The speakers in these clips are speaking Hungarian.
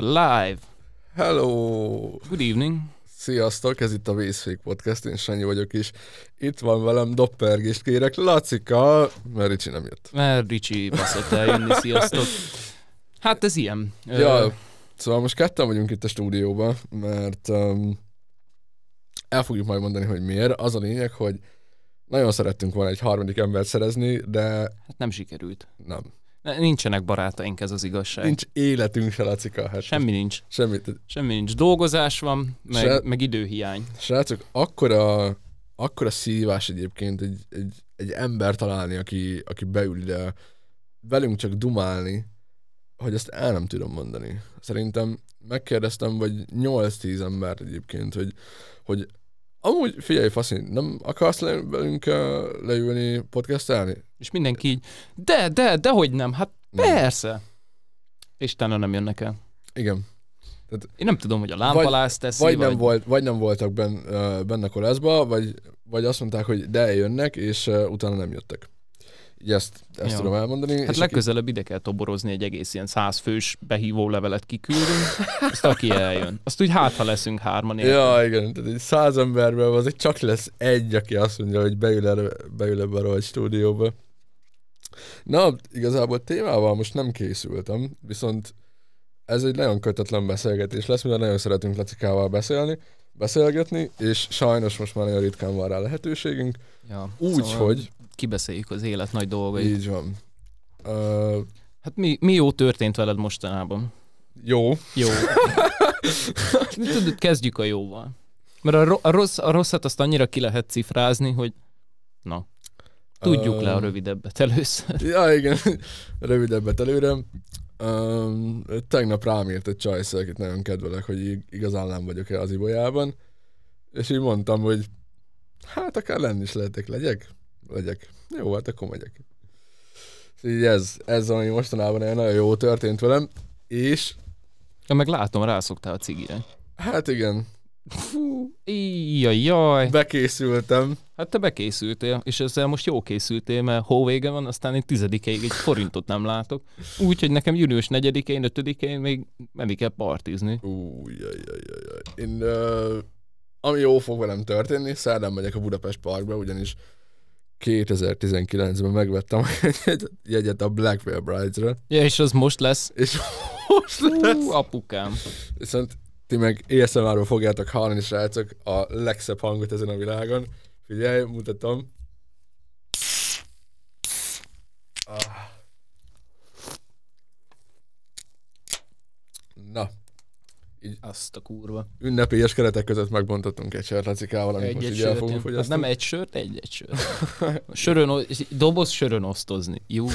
are live. Hello! Good evening. Sziasztok, ez itt a Vészfék Podcast, én Sanyi vagyok is. Itt van velem Doppergést kérek, Lacika, mert Ricsi nem jött. Mert Ricsi baszott eljönni, sziasztok. Hát ez ilyen. Ja, Ö, szóval most ketten vagyunk itt a stúdióban, mert um, el fogjuk majd mondani, hogy miért. Az a lényeg, hogy nagyon szerettünk volna egy harmadik embert szerezni, de Hát nem sikerült. nem. Ne- Nincsenek barátaink, ez az igazság. Nincs életünk se, Lacika. Hát Semmi nincs. Semmit. Semmi nincs. Dolgozás van, meg, Se- meg időhiány. Srácok, akkora, akkora szívás egyébként egy, egy, egy ember találni, aki, aki beül ide velünk csak dumálni, hogy ezt el nem tudom mondani. Szerintem megkérdeztem, vagy 8-10 embert egyébként, hogy, hogy amúgy figyelj, Faszi, nem akarsz le, velünk uh, leülni, podcastelni? És mindenki így, de, de, de hogy nem? Hát Nem. persze. És utána nem jönnek el. Igen. Én nem tudom, hogy a lámpalász teszi, Vagy, nem, volt, vagy nem voltak ben, uh, benne a koleszba, vagy, vagy azt mondták, hogy de jönnek, és uh, utána nem jöttek. Így ezt, ezt tudom elmondani. Hát és aki- legközelebb ide kell toborozni egy egész ilyen százfős behívó levelet kiküldünk, azt aki eljön. Azt úgy hát, ha leszünk hárman. érted? Ja, igen, tehát egy száz emberből az egy csak lesz egy, aki azt mondja, hogy beül, erre, beül ebbe a stúdióba. Na, igazából témával most nem készültem, viszont ez egy nagyon kötetlen beszélgetés lesz, mivel nagyon szeretünk Lacikával beszélni, beszélgetni, és sajnos most már nagyon ritkán van rá lehetőségünk, Ja, úgy, szóval hogy Kibeszéljük az élet nagy dolgait. így van. Uh, Hát mi, mi jó történt veled mostanában? jó, Jó. Tudod, kezdjük a jóval. Mert a, ro- a, rossz, a rosszat azt annyira ki lehet cifrázni, hogy na, tudjuk Ö, le a rövidebbet először. Ja, igen, rövidebbet előre. Um, tegnap rám írt egy csajsz, akit nagyon kedvelek, hogy ig- igazán nem vagyok-e az ibolyában. És így mondtam, hogy hát akár lenni is lehetek, legyek? Legyek. Jó, hát akkor megyek. És így ez, ez ami mostanában nagyon jó történt velem. És Ja, meg látom, rászoktál a cigire. hát igen, Fú, jaj, jaj. bekészültem. Hát te bekészültél, és ezzel most jó készültél, mert hóvége van, aztán én tizedikeig egy forintot nem látok. Úgyhogy nekem június negyedikén, ötödikén még menni kell partizni. Ú, jaj, jaj, jaj, jaj. Én, uh, ami jó fog velem történni, szerdán megyek a Budapest Parkba, ugyanis 2019-ben megvettem egy jegyet a Black Veil Brides-re, Ja, és az most lesz. és most lesz. Hú, apukám. Viszont ti meg ASMR-ról fogjátok hallani, srácok, a legszebb hangot ezen a világon. Figyelj, mutatom. Na, Azt a kurva. ünnepélyes keretek között megbontottunk egy sört Lacikával, amit most Egy-egy így el fogunk Hát nem egy sört, egy-egy sört. Sörön, doboz sörön osztozni. Jó.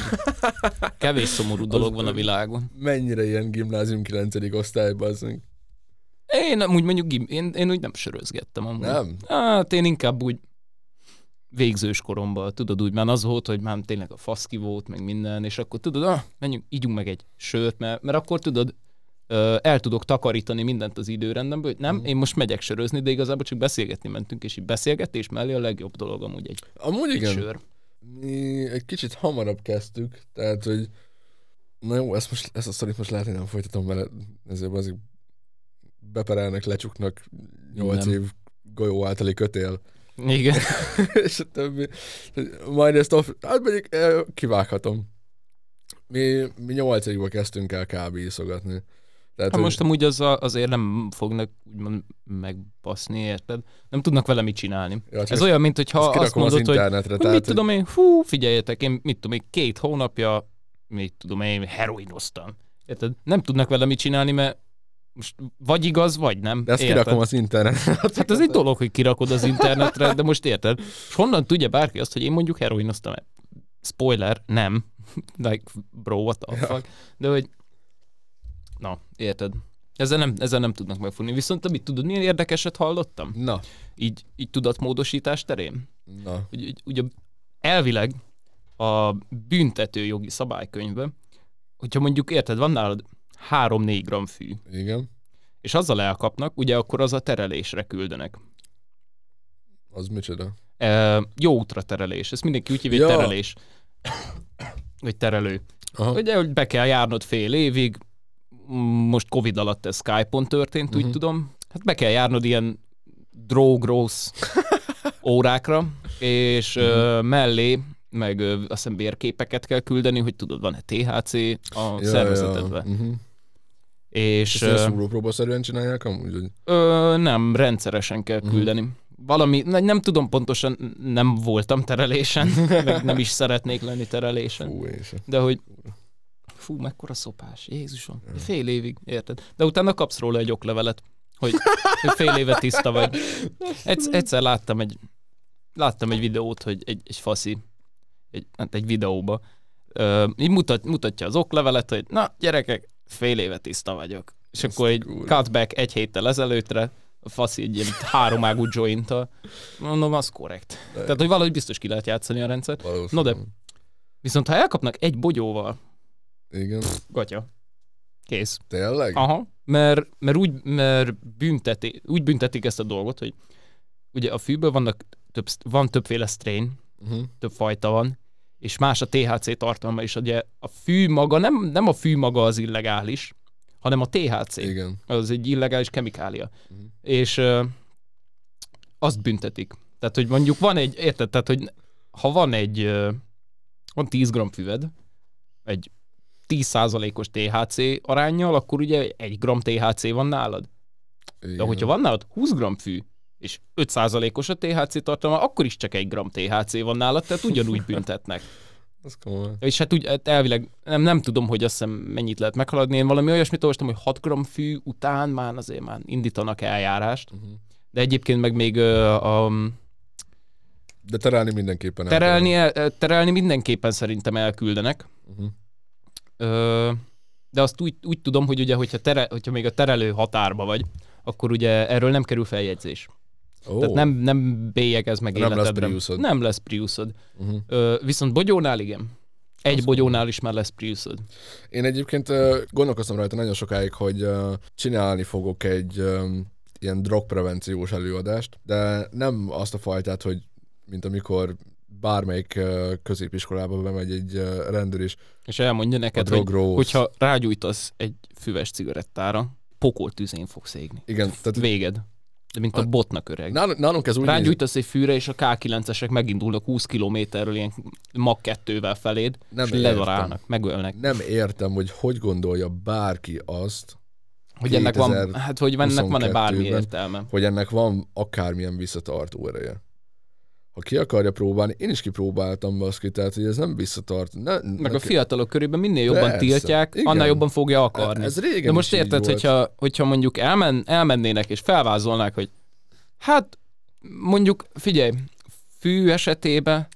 Kevés szomorú dolog van a világon. Mennyire ilyen gimnázium 9. osztályban azunk. Én amúgy mondjuk, én, én úgy nem sörözgettem amúgy. Nem? Hát én inkább úgy végzős koromban, tudod, úgy már az volt, hogy már tényleg a faszki volt, meg minden, és akkor tudod, ah, menjünk, ígyunk meg egy sört, mert, mert akkor tudod, el tudok takarítani mindent az időrendemből, hogy nem, Mhm. én most megyek sörözni, de igazából csak beszélgetni mentünk, és így beszélgetés mellé a legjobb dolog amúgy egy, Amúgy egy igen. sör. Mi egy kicsit hamarabb kezdtük, tehát, hogy na jó, ezt, most, ezt a sztorit most lehet, hogy nem folytatom vele, ezért azért beperelnek, lecsuknak 8 Nem. év golyó általi kötél, Igen. és a többi. Majd ezt off, hát mondjuk eh, kivághatom. Mi, mi 8 évben kezdtünk el kb. iszogatni. Tehát, Hát most amúgy az a, azért nem fognak úgymond megbaszni, érted? Nem tudnak vele mit csinálni. ja, Ez olyan, mint hogyha azt kirakom az mondod, hogy internetre, Hogy tehát, mit tudom én, hú, figyeljetek, én mit tudom én, két hónapja, mit tudom én, heroinoztam. Érted? Nem tudnak vele mit csinálni, mert most vagy igaz, vagy nem. de ezt érted? kirakom az internetre. Hát ez egy dolog, hogy kirakod az internetre, de most érted? És honnan tudja bárki azt, hogy én mondjuk heroinoztam? Spoiler, nem. Like, bro, what the Ja. fuck. De hogy, na, érted? Ezzel nem, ezzel nem tudnak megfogni. Viszont te mit tudod, milyen érdekeset hallottam? Na, Így, így tudatmódosítás terén? na. hogy ugye elvileg a büntető jogi szabálykönyvben, hogyha mondjuk érted, van nálad 3-4 gram fű, Igen. és azzal elkapnak, ugye akkor az a terelésre küldenek. Az micsoda? E, jó útra terelés, ezt mindenki úgy hívja, Ja. terelés. Vagy terelő. Aha. Ugye, hogy be kell járnod fél évig, most Covid alatt ez Skype-on történt, uh-huh. úgy Mhm. tudom. Hát be kell járnod ilyen drogrósz órákra, és Mhm. uh, mellé meg ö, azt hiszem vérképeket kell küldeni, hogy tudod, van-e THC a szervezetedben. Ja. Uh-huh. És ezt szúrópróbaszerűen csinálják amúgy? Hogy... Ö, nem, rendszeresen kell Mhm. küldeni. Valami, ne- nem tudom pontosan, nem voltam terelésen, meg nem is szeretnék lenni terelésen. Fú, De hogy, fú, mekkora szopás, Jézusom, fél évig, érted? De utána kapsz róla egy oklevelet, hogy, hogy fél éve tiszta vagy. Egyszer, egyszer láttam egy, láttam egy videót, hogy egy, egy faszi, egy, hát egy videóba, ö, így mutat, mutatja az oklevelet, hogy na, gyerekek, fél éve tiszta vagyok. És Azt akkor egy cutback egy héttel ezelőttre, a faszi egy ilyen háromágú jointtal. Mondom, az korrekt. Tehát, hogy valahogy biztos ki lehet játszani a rendszert. No de- Viszont ha elkapnak egy bogyóval, Igen. gatya, kész. Tényleg? Aha, mert, mert, úgy, mert bünteti, úgy büntetik ezt a dolgot, hogy ugye a fűből vannak több, van többféle strain, Uh-huh. több fajta van, és más a THC tartalma is. Ugye a fű maga, nem, nem a fű maga az illegális, hanem a THC. Igen. Az egy illegális kemikália. Mhm. És ö, azt büntetik. Tehát, hogy mondjuk van egy, érted, tehát, hogy ha van egy, ö, van 10 g füved, egy 10%-os THC arányjal, akkor ugye 1 g THC van nálad. Igen. De hogyha van nálad 20 g fű, és 5%-os a THC tartalma, akkor is csak 1 g THC van nálad, tehát ugyanúgy büntetnek. Az komoly. És hát úgy hát elvileg nem, nem tudom, hogy azt hiszem mennyit lehet meghaladni. Én valami olyasmit olvastam, hogy 6 g fű után már azért már indítanak eljárást. Uh-huh. De egyébként meg még a, De terelni mindenképpen el terelni, el, terelni mindenképpen szerintem elküldenek. Uh-huh. Ö, de azt úgy, úgy tudom, hogy ugye, hogyha, tere, hogyha még a terelő határba vagy, akkor ugye erről nem kerül feljegyzés. Oh. Tehát nem, nem bélyegez meg Nem lesz életedre. Priusod. Nem lesz Priusod. Uh-huh. Ö, viszont bogyónál igen. Egy Az bogyónál is már lesz Priusod. Én egyébként ö, gondolkoztam rajta nagyon sokáig, hogy ö, csinálni fogok egy ilyen drogprevenciós előadást, de nem azt a fajtát, hogy mint amikor bármelyik középiskolába bemegy egy rendőr is És elmondja neked, hogy hogyha rágyújtasz egy füves cigarettára, pokol tüzén fogsz égni. Igen, tehát Véged. De mint a A- botnak öreg. nálunk, nálunk ez úgy Rágyújtasz egy fűre, és a K9-esek megindulnak 20 kilométerről ilyen mag kettővel feléd, Nem és értem. ledarálnak, megölnek. nem értem, hogy hogy gondolja bárki azt, Hogy ennek van, 2022-ben. hát hogy ennek van-e bármi értelme. hogy ennek van akármilyen visszatartó ereje. Ha ki akarja próbálni, én is kipróbáltam baszki, tehát hogy ez nem visszatart. Ne, Meg a fiatalok körében minél jobban Persze, tiltják, igen. annál jobban fogja akarni. Ez régen De most érted, hogyha, hogyha mondjuk elmen, elmennének és felvázolnák, hogy hát mondjuk, figyelj, fű esetében,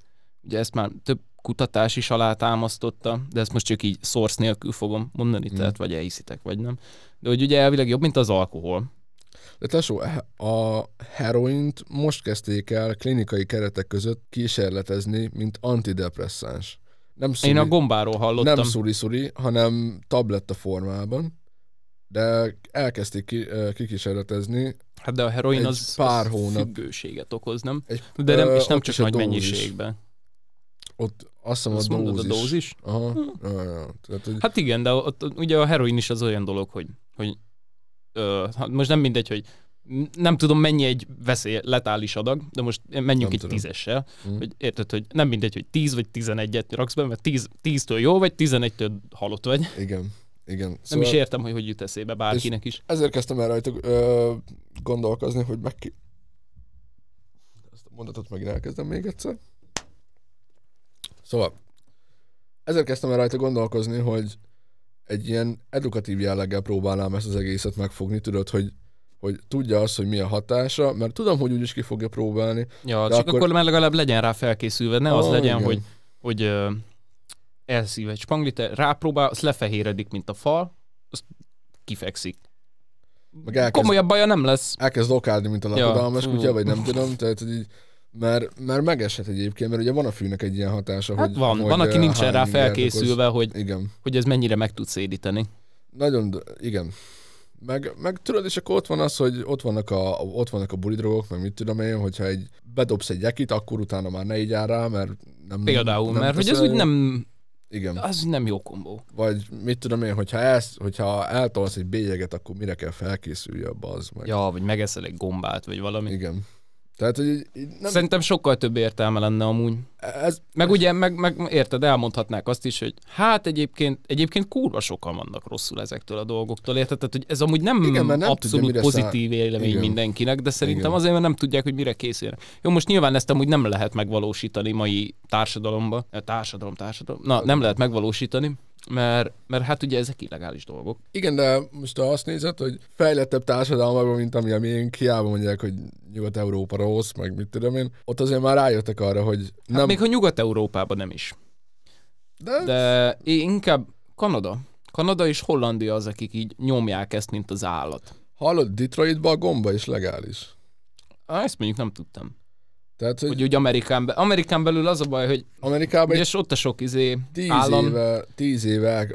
ugye ezt már több kutatás is alátámasztotta, de ezt most csak így source nélkül fogom mondani, Hmm. tehát vagy elhiszitek, vagy nem. De hogy ugye elvileg jobb, mint az alkohol. De tesó, a heroint most kezdték el klinikai keretek között kísérletezni, mint antidepresszáns. Nem szuli, Én a gombáról hallottam. nem szuri-szuri, hanem tabletta formában, de elkezdték ki, kikísérletezni. Hát de a heroin az, pár az hónap. függőséget okoz, nem? Egy, De nem, és nem csak nagy dózis. mennyiségben. Ott azt hiszem Azt a mondod, dózis. a dózis? Aha. Ja, ja. Tehát, hogy Hát igen, de ott ugye a heroin is az olyan dolog, hogy, hogy ö, most nem mindegy, hogy nem tudom mennyi egy veszély, letális adag, de most menjünk Nem egy tudom. tízessel, Hm. hogy érted, hogy nem mindegy, hogy 10 vagy 11-et raksz be, mert 10, 10-től jó vagy, 11-től halott vagy. igen. Igen. Nem Szóval is értem, hogy hogy jut eszébe bárkinek is. ezért kezdtem el rajta ö, gondolkozni, hogy meg ki... Ezt a mondatot megint elkezdem még egyszer. Szóval, ezért kezdtem el rajta gondolkozni, hogy egy ilyen edukatív jelleggel próbálnám ezt az egészet megfogni, tudod, hogy, hogy tudja azt, hogy mi a hatása, mert tudom, hogy úgyis ki fogja próbálni. Ja, de csak akkor... akkor- akkor legalább legyen rá felkészülve, ne az Ah, legyen, igen. hogy, hogy ö, elszív egy spanglit, rápróbál, az lefehéredik, mint a fal, azt kifekszik. Meg elkezd, Komolyabb baja nem lesz. elkezd okádni, mint a Ja, lakodalmas fú. kutya, vagy nem tudom, tehát hogy így, mert, mert megeshet egyébként, mert ugye van a fűnek egy ilyen hatása, Hát hogy van, hogy van, aki ö, nincsen rá felkészülve, hogy, okoz. Igen. hogy ez mennyire meg tud szédíteni. Nagyon, igen. Meg, meg tudod, és akkor ott van az, hogy ott vannak a, ott vannak a bulidrogok, meg mit tudom én, hogyha egy, bedobsz egy jakit, akkor utána már ne így áll rá, mert nem... Például, nem mert hogy ez úgy nem, Igen. Az nem jó kombó. Vagy mit tudom én, hogyha, elsz, hogyha eltolsz egy bélyeget, akkor mire kell felkészülj a az meg. Ja, vagy megeszel egy gombát, vagy valami. Igen. Tehát, hogy így, így nem, Szerintem sokkal több értelme lenne amúgy. ez, Meg ugye, meg, meg érted, elmondhatnák azt is, hogy hát egyébként, egyébként kurva sokan vannak rosszul ezektől a dolgoktól, érted? Tehát, hogy ez amúgy nem, Igen, nem abszolút tudja, pozitív vélemény Igen. mindenkinek, de szerintem Igen. azért, mert nem tudják, hogy mire készülnek. Jó, most nyilván ezt amúgy nem lehet megvalósítani mai társadalomba. Társadalom, társadalom. Na, nem lehet megvalósítani, mert, mert hát ugye ezek illegális dolgok. Igen, de most ha azt nézed, hogy fejlettebb társadalmakban, mint ami a miénk, hiába mondják, hogy Nyugat-Európa rossz, meg mit tudom én, ott azért már rájöttek arra, hogy Hát nem... még ha Nyugat-Európában nem is. de, De inkább Kanada. Kanada és Hollandia az, akik így nyomják ezt, mint az állat. hallod, Detroitban a gomba is legális. Ezt mondjuk nem tudtam. Tehát, hogy, Hogy úgy Amerikán, be, Amerikán belül az a baj, hogy Amerikában és ott a sok izé tíz állam éve, tíz éve,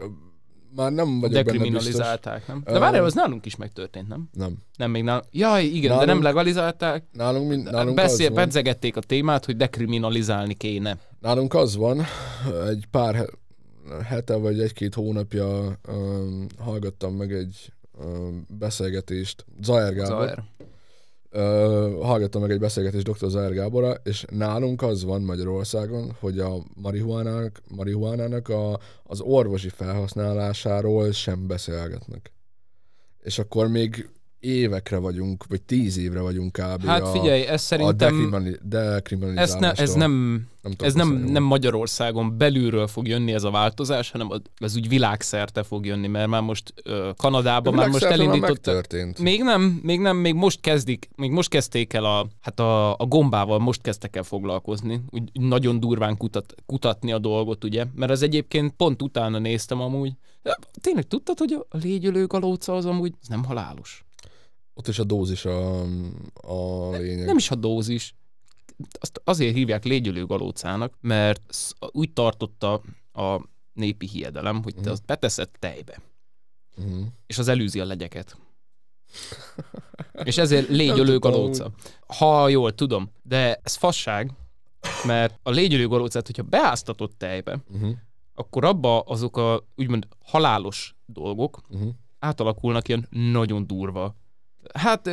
már nem vagyok benne biztos. dekriminalizálták, nem? De Ö, várjál, az nálunk is megtörtént, nem? Nem. Nem, még nálunk. Jaj, igen, de nem Nálunk- legalizálták. Nálunk, mind, nálunk, Beszél, az pedzegették a témát, hogy dekriminalizálni kéne. nálunk az van, egy pár he- hete vagy egy-két hónapja um, hallgattam meg egy um, beszélgetést Zajer Gábor. Zajer. Ö, hallgattam meg egy beszélgetést dr. Zajer Gáborra, és nálunk az van Magyarországon, hogy a marihuánának, marihuánának a, az orvosi felhasználásáról sem beszélgetnek. És akkor még évekre vagyunk, vagy tíz évre vagyunk kb. Hát a, figyelj, ez a szerintem dekriminali- ez, dekriminalizálástól. ne, ez nem nem ez nem, nem Magyarországon belülről fog jönni ez a változás, hanem ez úgy világszerte fog jönni, mert már most Kanadában már most már elindított. megtörtént. Még nem, még nem, még most kezdik, még most kezdték el a, hát a, a gombával most kezdtek el foglalkozni, úgy, nagyon durván kutat, kutatni a dolgot, ugye, mert az egyébként pont utána néztem amúgy. Tényleg tudtad, hogy a légyölő galóca az amúgy nem halálos? Ott is a dózis a, a lényeg. Nem is a dózis. Azt azért hívják légyölő galócának, mert úgy tartotta a népi hiedelem, hogy te Mhm. azt beteszed tejbe, Uh-huh. és az elűzi a legyeket. És ezért légyölő galóca. Ha jól tudom, de ez fasság, mert a légyölő galócát, hogyha beáztatod tejbe, Uh-huh. akkor abba azok a úgymond halálos dolgok Uh-huh. átalakulnak ilyen nagyon durva. Hát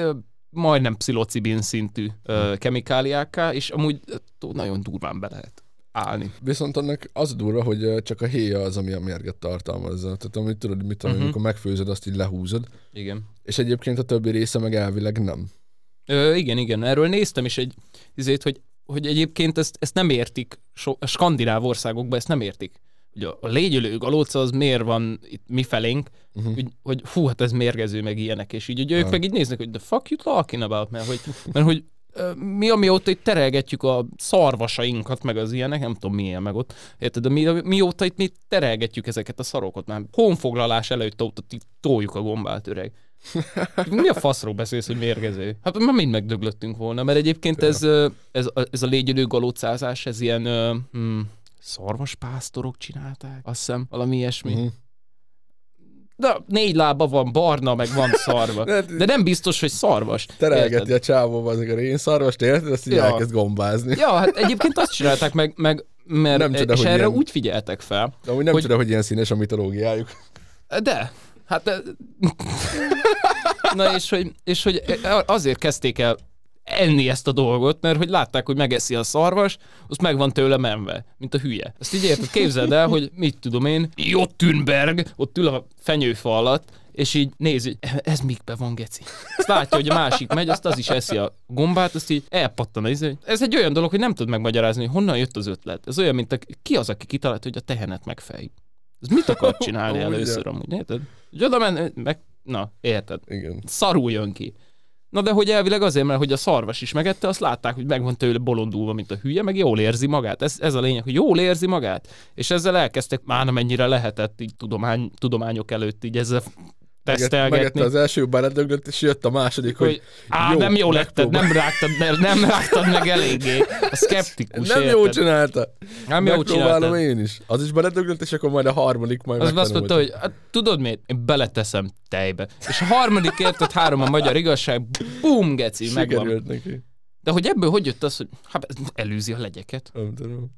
majdnem pszilocibin szintű ö, kemikáliákká, és amúgy nagyon durván be lehet állni. Viszont annak az a durva, hogy csak a héja az, ami a mérget tartalmazza. Tehát amit tudod, mit tudom, uh-huh. amikor megfőzöd, azt így lehúzod. Igen. És egyébként a többi része meg elvileg nem. Ö, igen, igen. Erről néztem is egy izét, hogy, hogy egyébként ezt, ezt nem értik, so, a skandináv országokban ezt nem értik. Hogy a, légyölő galóca az miért van itt mi felénk, Uh-huh. hogy, hogy fú, hát ez mérgező, meg ilyenek, és így hogy ők Ah. meg így néznek, hogy the fuck you talking about, mert hogy, mert hogy mi amióta itt terelgetjük a szarvasainkat, meg az ilyenek, nem tudom milyen meg ott, érted, de mi, mióta itt mi terelgetjük ezeket a szarokat, már honfoglalás előtt óta itt toljuk a gombát, öreg. Mi a faszról beszélsz, hogy mérgező? Hát már mind megdöglöttünk volna, mert egyébként ez, ez, ez a légyölő galócázás, ez ilyen ö, hmm, szarvaspásztorok csinálták, azt hiszem, valami ilyesmi. Uh-huh. De négy lába van, barna, meg van szarva. De nem biztos, hogy szarvas. Terelgeti Érted? a csávóba azért a rénszarvast, érted? Azt így Ja. elkezd gombázni. Ja, hát egyébként azt csinálták meg, meg mert, Nem csoda, és hogy erre ilyen- úgy figyeltek fel. De amúgy nem hogy- csoda, hogy ilyen színes a mitológiájuk. De, hát... de- Na és hogy, és hogy azért kezdték el enni ezt a dolgot, mert hogy látták, hogy megeszi a szarvas, az meg van tőle menve, mint a hülye. Ezt így érted, képzeld el, hogy mit tudom én, Jotunberg, ott ül a fenyőfa alatt, és így nézi, hogy ez mikbe van, geci. Azt látja, hogy a másik megy, azt az is eszi a gombát, azt így elpattan. Ez, ez egy olyan dolog, hogy nem tud megmagyarázni, hogy honnan jött az ötlet. Ez olyan, mint a, ki az, aki kitalálta, hogy a tehenet megfejük. Ez mit akar csinálni először amúgy, érted? Hogy oda men, meg, na, érted? Igen. Szarul jön ki. Na de hogy elvileg azért, mert hogy a szarvas is megette, azt látták, hogy meg van tőle bolondulva, mint a hülye, meg jól érzi magát. Ez, ez a lényeg, hogy jól érzi magát. És ezzel elkezdtek már amennyire lehetett így tudomány, tudományok előtt így ezzel Megette tesztelgetni. az első beledöglött, és jött a második, hogy, hogy á, nem jó letted, nem rágtad, nem, nem rágtad meg eléggé. A szkeptikus, nem érted? jó csinálta. Nem jó csináltad. én is. Az is beledöglött, és akkor majd a harmadik majd Az azt mondta, hogy tudod miért? Én beleteszem tejbe. És a harmadik érted három a magyar igazság, bum, geci, megvan. Sikerült neki. De hogy ebből hogy jött az, hogy hát előzi a legyeket? Nem tudom.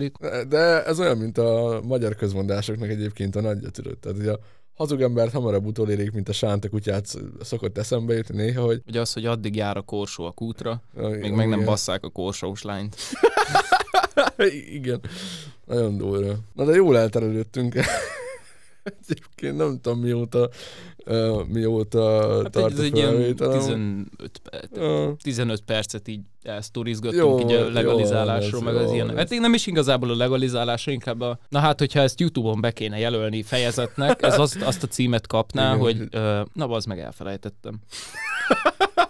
I. De ez olyan, mint a magyar közmondásoknak egyébként a nagyja, tudod. Tehát, hogy a hazug embert hamarabb utolérik, mint a sánta kutyát szokott eszembe jutni néha, hogy... Ugye az, hogy addig jár a korsó a kútra, még igen. meg nem basszák a korsós lányt. Igen. Nagyon durva. Na de jól elterelődtünk. Egyébként nem tudom mióta, uh, mióta Hát tart a ez ilyen felvételem. 15, perc, Ja. 15 percet így Jó, elsztorizgattunk így a jó legalizálásról, van meg ez, az jó ilyen. Hát én nem is igazából a legalizálásra, inkább a... Na hát, hogyha ezt Youtube-on be kéne jelölni fejezetnek, ez azt, azt a címet kapná, Igen. hogy ö, na, az meg elfelejtettem.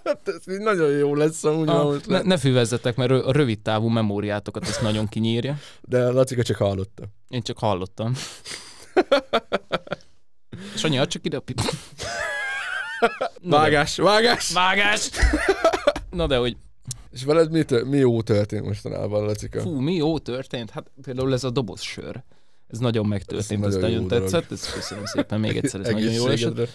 Hát ez így nagyon jó lesz amúgy, A, most ne, ne füvezzetek, mert a rövid távú memóriátokat ezt nagyon kinyírja. De Lacika csak hallotta. Én csak hallottam. Sanyi, add csak ide a pip. Na de- Vágás, vágás! Vágás! Na de, hogy És veled mi, tö- mi jó történt mostanában, Lacika? fú, mi jó történt? Hát például ez a doboz sör. Ez nagyon megtörtént, Ez ez, nagyon nagyon jó dolog. tetszett, ezt köszönöm szépen még egyszer, ez nagyon jó esett.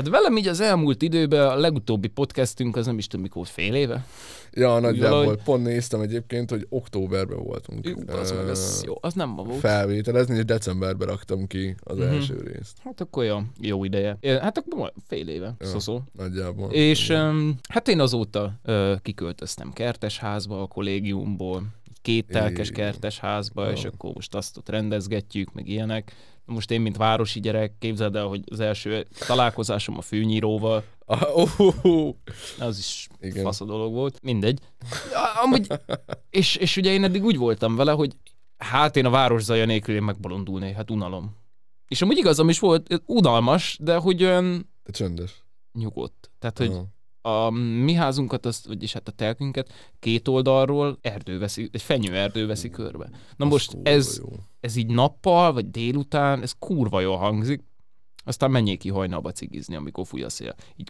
Hát velem így az elmúlt időben a legutóbbi podcastünk, az nem is tudom mikor, fél éve? Ja, nagyjából. valahogy- Pont néztem egyébként, hogy októberben voltunk. Jó, az meg, ö, jó, az nem ma volt. Felvételezni, és decemberben raktam ki az Mhm. első részt. Hát akkor jó, jó ideje. Hát akkor fél éve, Ja. szó-szó. Nagyjából. És um, hát én azóta kiköltöztem kertesházba a kollégiumból, egy két telkes Igen. kertesházba, Ja. és akkor most azt ott rendezgetjük, meg ilyenek. Most én, mint városi gyerek, képzeld el, hogy az első találkozásom a fűnyíróval, oh, oh, oh. az is Igen. Fasz a dolog volt. Mindegy. Amúgy, és, és ugye én eddig úgy voltam vele, hogy hát én a város zaja nélkül én megbolondulnék, hát unalom. És amúgy igazam is volt, unalmas, de hogy olyan De csöndes. nyugodt. Tehát, hogy Ah. A mi házunkat, azt, vagyis hát a telkünket két oldalról erdő veszi, egy fenyőerdő veszi körbe. Na Az most ez, jó. ez így nappal, vagy délután, ez kurva jól hangzik, aztán menjél ki hajnalba cigizni, amikor fúj a szél. Így,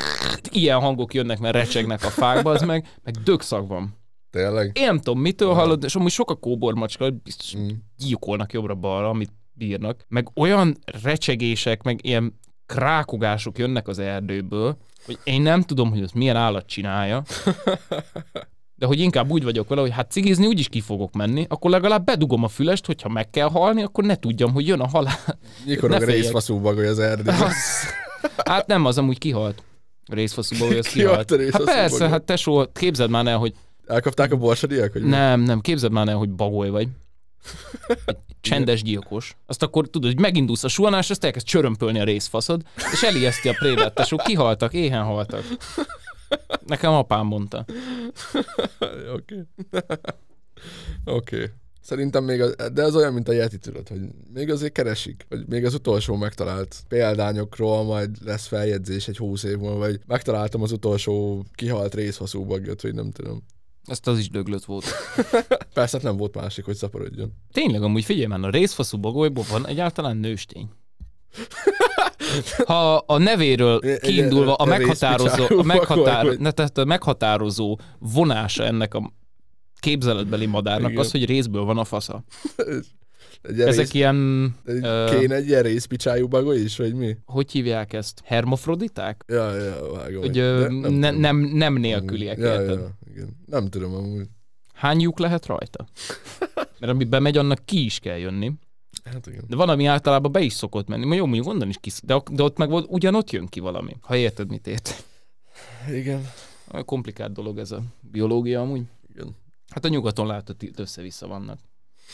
ilyen hangok jönnek, mert recsegnek a fákba, az meg, meg dögszag van. Tényleg? Én nem tudom, mitől hallod, és amúgy sok a kóbormacska, biztos Mm. gyilkolnak jobbra-balra, amit bírnak. Meg olyan recsegések, meg ilyen krákogások jönnek az erdőből, hogy én nem tudom, hogy azt milyen állat csinálja, de hogy inkább úgy vagyok vele, hogy hát cigizni úgyis ki fogok menni, akkor legalább bedugom a fülest, hogyha meg kell halni, akkor ne tudjam, hogy jön a halál. A részfaszú bagoly az erdőben? Az... Hát nem, az amúgy kihalt. A részfaszúba, hogy az Kihalt kihalt. Hát részfaszú persze, bagoly. hát tesó, képzeld már el, hogy Elkapták a borsadiak? Hogy nem, nem, képzeld már el, hogy bagoly vagy. Egy csendes gyilkos. Azt akkor tudod, hogy megindulsz a suhanás, azt elkezd csörömpölni a részfaszod, és elijeszti a prédát, tesó, kihaltak, éhen haltak. Nekem apám mondta. Oké. Oké. Szerintem még, az, de ez olyan, mint a Yeti, tudod, hogy még azért keresik, hogy még az utolsó megtalált példányokról majd lesz feljegyzés egy húsz év múlva, vagy megtaláltam az utolsó kihalt részfaszú bagyot, vagy nem tudom. Ezt az is döglött volt. Persze hát nem volt másik, hogy szaporodjon. Tényleg, amúgy figyelj már, a részfaszú bagolyból van egyáltalán nőstény. Ha a nevéről kiindulva a meghatározó, a, meghatár, ne, tehát a meghatározó vonása ennek a képzeletbeli madárnak Igen. az, hogy részből van a fasza. Egy ilyen Ezek ilyen, kéne egy ilyen részpicsájú bagoly is, vagy mi? hogy hívják ezt? Hermofroditák? Ja, ja, vágom. Hogy ö, ne, tudom. nem, nem nélküliek, ja, érted? ja, igen. Nem tudom amúgy. Hány lyuk lehet rajta? Mert ami bemegy, annak ki is kell jönni. Hát igen. De van, ami általában be is szokott menni. Ma jó, mondjuk onnan is kisz, de, de ott meg volt- ugyanott jön ki valami. Ha érted, mit ért. Igen. Komplikált dolog ez a biológia amúgy. Igen. Hát a nyugaton látod, össze-vissza vannak.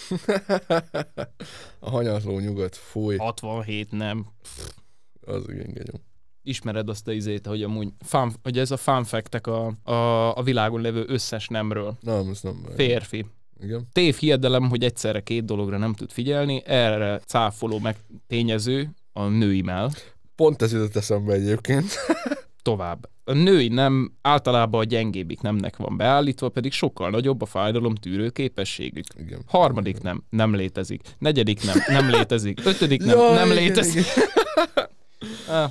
a hanyatló nyugat, fúj, 67 nem. az igen genyom. Ismered azt a izét, hogy amúgy fun, hogy ez a fact a, a, a világon levő összes nemről. Nem, ez nem. Férfi. Igen. Tév hiedelem, hogy egyszerre két dologra nem tud figyelni, erre cáfoló meg tényező a női mell. Pont ez jutott eszembe egyébként. Tovább. A női nem általában a gyengébbik nemnek van beállítva, pedig sokkal nagyobb a fájdalom tűrő képességük. Igen. Harmadik nem, nem létezik. Negyedik nem, nem létezik. Ötödik nem, Jaj, nem igen, létezik. igen. Ah,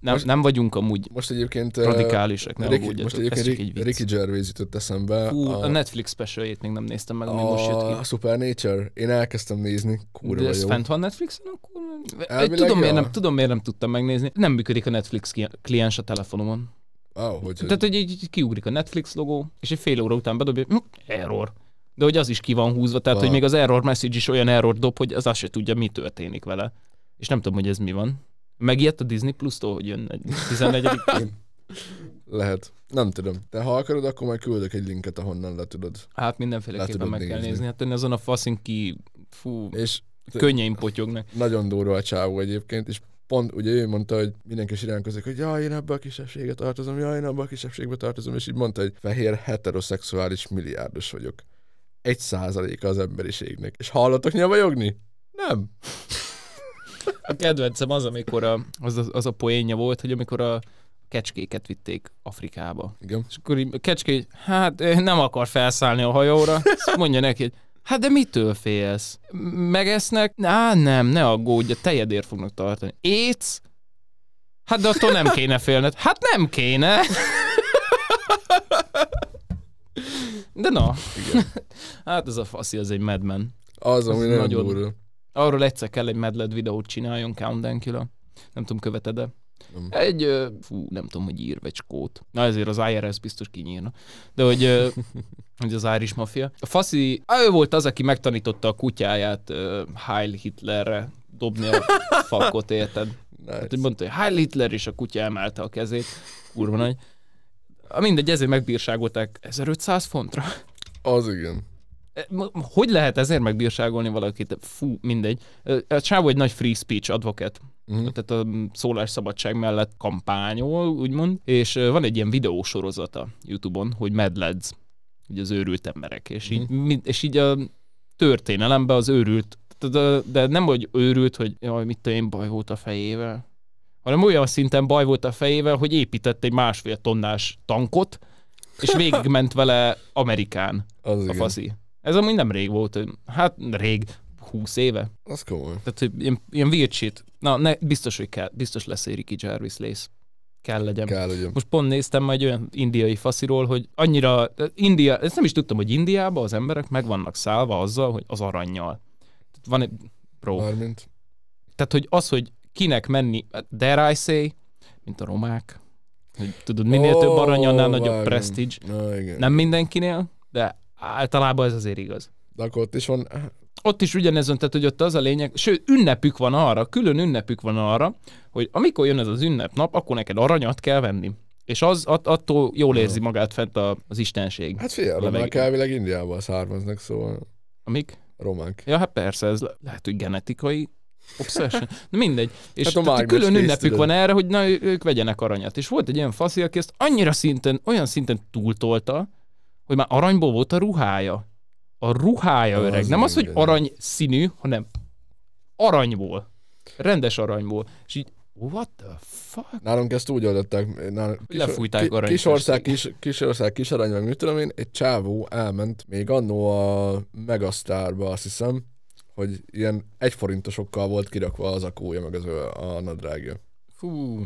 Nem, Most- nem vagyunk amúgy Most egyébként... radikálisak, ne Ricky, aggódjatok. most Ez egyébként csak egy. Ricky Gervais jutott eszembe. Fú, a, a Netflix specialjét még nem néztem meg, ami most jött a ki. Supernature. Én elkezdtem nézni. Kurva De ez jó. fent van Netflixen, akkor... Elvileg tudom, miért nem, tudom, miért nem tudtam megnézni. Nem működik a Netflix kliens a telefonomon. Ah, hogy, Tehát, hogy így így kiugrik a Netflix logó, és egy fél óra után bedobja, hm, error. De hogy az is ki van húzva, tehát, Ah. hogy még az error message is olyan error dob, hogy az azt se tudja, mi történik vele. És nem tudom, hogy ez mi van. Megijedt a Disney Plus-tól, hogy jön egy 14. lehet. Nem tudom. De ha akarod, akkor majd küldök egy linket, ahonnan le tudod. Hát Le mindenféleképpen meg kell nézni. nézni. Hát azon a faszin ki, fú, És könnyeim potyognak. nagyon durva a csávó egyébként, és pont ugye ő mondta, hogy mindenki is iránkozik, hogy jaj, én ebbe a kisebbségbe tartozom, jaj, én ebbe a kisebbségbe tartozom, és így mondta, hogy fehér heteroszexuális milliárdos vagyok. Egy százaléka az emberiségnek. És hallottok nyavajogni? Nem. A kedvencem az, amikor a, az, a, az a poénja volt, hogy amikor a kecskéket vitték Afrikába. Igen. És akkor így a kecske, így, hát nem akar felszállni a hajóra. Mondja neki, hogy hát de mitől félsz? Megesznek? Á, nem, ne aggódj, a tejedért fognak tartani. Éc? Hát de attól nem kéne félned. Hát nem kéne. De na, Igen. hát ez a faszi, az egy madman. Az, ami Ez nagyon- durva. Arról egyszer kell egy medled videót csináljon, Countdown Killer. Nem tudom, követed-e? Nem. Egy, fú, nem tudom, hogy ír vagy skót. Na ezért az IRS biztos kinyírna. De hogy, hogy az Irish Mafia. A faszi, ő volt az, aki megtanította a kutyáját uh, Heil Hitlerre dobni a fakot, érted? Hát, hogy Nice. mondta, hogy Heil Hitler, és a kutya emelte a kezét. Kurva nagy. Mindegy, ezért megbírságolták 1500 fontra. Az igen. Hogy lehet ezért megbírságolni valakit? Fú, mindegy. A csávó egy nagy free speech advocate, Uh-huh. tehát a szólásszabadság mellett kampányol, úgymond, és van egy ilyen videósorozata YouTube-on, hogy Mad Lads, ugye az őrült emberek, és, így, mi- és így a történelemben az őrült, de nem hogy őrült, hogy jaj, mit tudom én, baj volt a fejével, hanem olyan szinten baj volt a fejével, hogy épített egy másfél tonnás tankot, és végigment vele Amerikán Az a igen. faszi. Ez amúgy nem rég volt, hát rég, 20 éve. Az komoly. Tehát, hogy ilyen, ilyen weird shit. Na, ne, biztos, hogy kell, biztos lesz egy Ricky Jarvis Lace. Kell legyen. Kell, hogy Most pont néztem majd olyan indiai fasziról, hogy annyira, India, ezt nem is tudtam, hogy Indiában az emberek meg vannak szállva azzal, hogy az aranyjal. Tehát van egy, bro, Mármint. tehát, hogy az, hogy kinek menni, dare I say, mint a romák, hogy tudod, minél Ó, több arany, annál nagyobb vágom. prestige. Na igen. Nem mindenkinél, de általában ez azért igaz. De akkor ott is van, ott is ugyanez van, tehát hogy ott az a lényeg, sőt, ünnepük van arra, külön ünnepük van arra, hogy amikor jön ez az ünnepnap, akkor neked aranyat kell venni. És az att, attól jól érzi magát fent a, az istenség. hát figyelj, a romák elvileg Indiából származnak, szóval Amik? a romák. Ja, hát persze, ez le- lehet, hogy genetikai obsession. Na mindegy. És Hát a hát mágnes külön ünnepük van erre, hogy na, ők vegyenek aranyat. És volt egy olyan faszi, aki ezt annyira szinten, olyan szinten túltolta, hogy már aranyból volt a ruhája. A ruhája Az öreg. Nem az, hogy arany színű, hanem aranyból. Rendes aranyból. És így, what the fuck? Nálunk ezt úgy oldották, nálunk, Lefújták arany kis ország, kis, kis ország, kis arany, meg mit tudom én, egy csávó elment még annó a Megasztárba, azt hiszem, hogy ilyen egyforintosokkal volt kirakva az akója, meg az a nadrágja. Fú.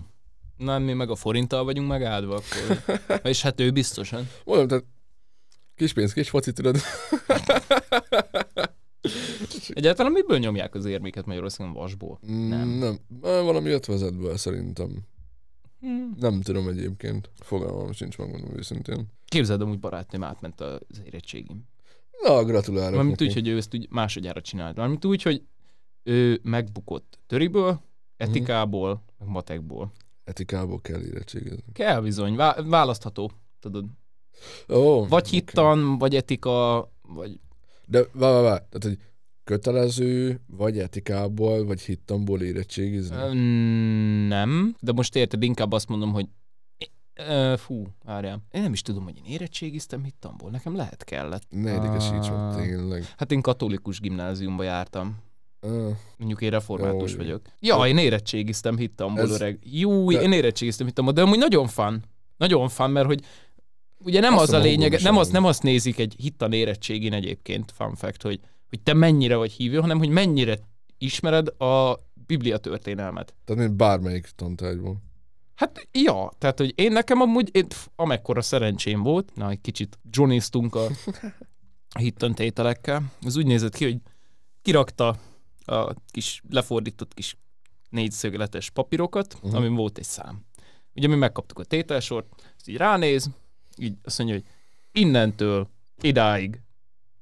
Na, mi meg a forinttal vagyunk megáldva akkor. És hát ő biztosan. Mondom, tehát kis pénz, kis foci, tudod. Egyáltalán miből nyomják az érméket Magyarországon? Vasból? Nem. Nem. nem. Valami ötvezetből szerintem. Hmm. Nem tudom egyébként. Fogalmam sincs, megmondom őszintén. Képzeld, amúgy barátnőm átment az érettségim. Na, gratulálok Mármint úgy, hogy ő ezt úgy másodjára csinált. Mármint úgy, hogy ő megbukott töriből, etikából, meg matekból. Etikából kell érettségezni. Kell bizony, vá- választható, tudod. Ó, Vagy hittan, vagy etika, vagy... De vá, vá, vá. Tehát, hogy kötelező, vagy etikából, vagy hittamból érettségizni? Nem, de most érted, inkább azt mondom, hogy Ö, fú, várjál. Én nem is tudom, hogy én érettségiztem hittamból. Nekem lehet kellett. Ne idegesíts Ah. tényleg. Hát én katolikus gimnáziumba jártam. Ah, Mondjuk én református Ó, vagyok. Ja, én érettségiztem hittamból, Ez- öreg. Jó, de- én érettségiztem hittamból, de amúgy nagyon fan. Nagyon fan, mert hogy ugye nem Azt az a lényeg, nem, az, nem azt nézik egy hittan érettségén egyébként, fun fact, hogy, hogy te mennyire vagy hívő, hanem hogy mennyire ismered a Biblia történelmet. tehát mint bármelyik tantárgyból. Hát ja, tehát hogy én nekem amúgy, én, pff, amekkora szerencsém volt, na egy kicsit johniztunk a hittan tételekkel, az úgy nézett ki, hogy kirakta a kis lefordított kis négyszögletes papírokat, uh-huh. amin volt egy szám. ugye mi megkaptuk a tételsort, ezt így ránéz, így azt mondja, hogy innentől idáig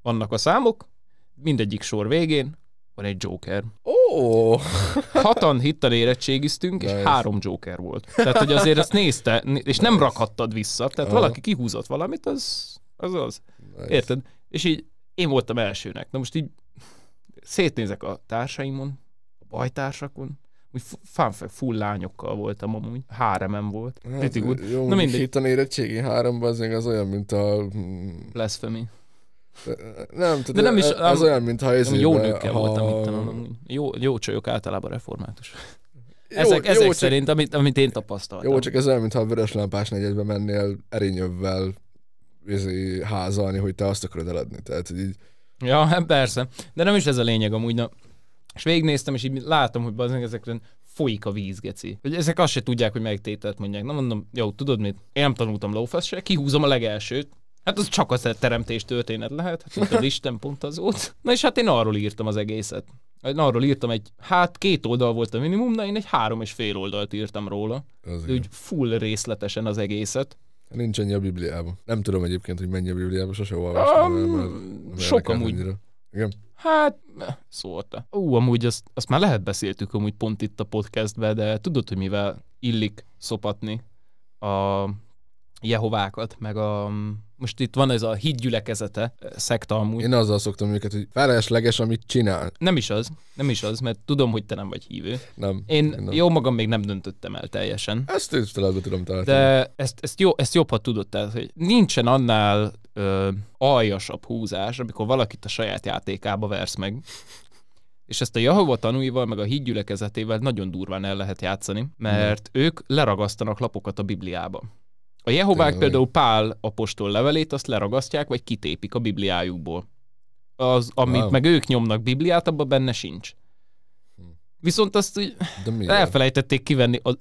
vannak a számok, mindegyik sor végén van egy Joker. Ó, oh. Hatan hittan érettségiztünk, és Nice. három Joker volt. Tehát, hogy azért azt nézte, és nem rakhattad vissza. Tehát Aha. valaki kihúzott valamit, az az. az. Érted? És így én voltam elsőnek. Na most így szétnézek a társaimon, a bajtársakon, úgy f- fánfek full lányokkal voltam amúgy. Háremem volt. Hát, Pretty good. jó, Na mindegy. Héten érettségi háromban az, az olyan, mint a... Blasphemy. Nem, De nem is- az nem- olyan, mint ha ez jó nőkkel voltam itt. amúgy. Jó, jó csajok általában református. Ezek, ezek csak, szerint, amit, amit én tapasztaltam. Jó, csak ez olyan, mintha a vörös lámpás negyedbe mennél erényövvel izé, házalni, hogy te azt akarod eladni. Tehát, így, Ja, hát persze. De nem is ez a lényeg amúgy. Na. És végignéztem, és így látom, hogy bazdmeg ezekren folyik a víz, geci. Hogy ezek azt se tudják, hogy melyik tételt mondják. Na mondom, jó, tudod mit? Én nem tanultam lófasz se, kihúzom a legelsőt. Hát az csak a teremtés történet lehet, hát mint az Isten pont az volt. Na és hát én arról írtam az egészet. Arról írtam egy, hát két oldal volt a minimum, de én egy három és fél oldalt írtam róla. az úgy full részletesen az egészet. Nincs ennyi a Bibliában. Nem tudom egyébként, hogy mennyi a Bibliában, sose olvastam. Um, sok amúgy. annyira. Igen. Hát, szólta. Ú, amúgy azt, azt már lehet beszéltük amúgy pont itt a podcastbe, de tudod, hogy mivel illik szopatni a Jehovákat, meg a... Most itt van ez a hídgyülekezete, szekta amúgy. Én azzal szoktam őket, hogy felesleges, amit csinál. Nem is az, nem is az, mert tudom, hogy te nem vagy hívő. Nem. Én nem. jó magam még nem döntöttem el teljesen. Ezt tiszteletbe tudom találni. De ezt, ezt, jó, ezt jobb, ha tudod, tehát, hogy nincsen annál ö, aljasabb húzás, amikor valakit a saját játékába versz meg. És ezt a Jehova tanúival, meg a hídgyülekezetével nagyon durván el lehet játszani, mert ők leragasztanak lapokat a Bibliába. A Jehovák például Pál apostol levelét, azt leragasztják, vagy kitépik a Bibliájukból. Az, amit Wow. meg ők nyomnak Bibliát, abban benne sincs. Viszont azt úgy De elfelejtették kivenni a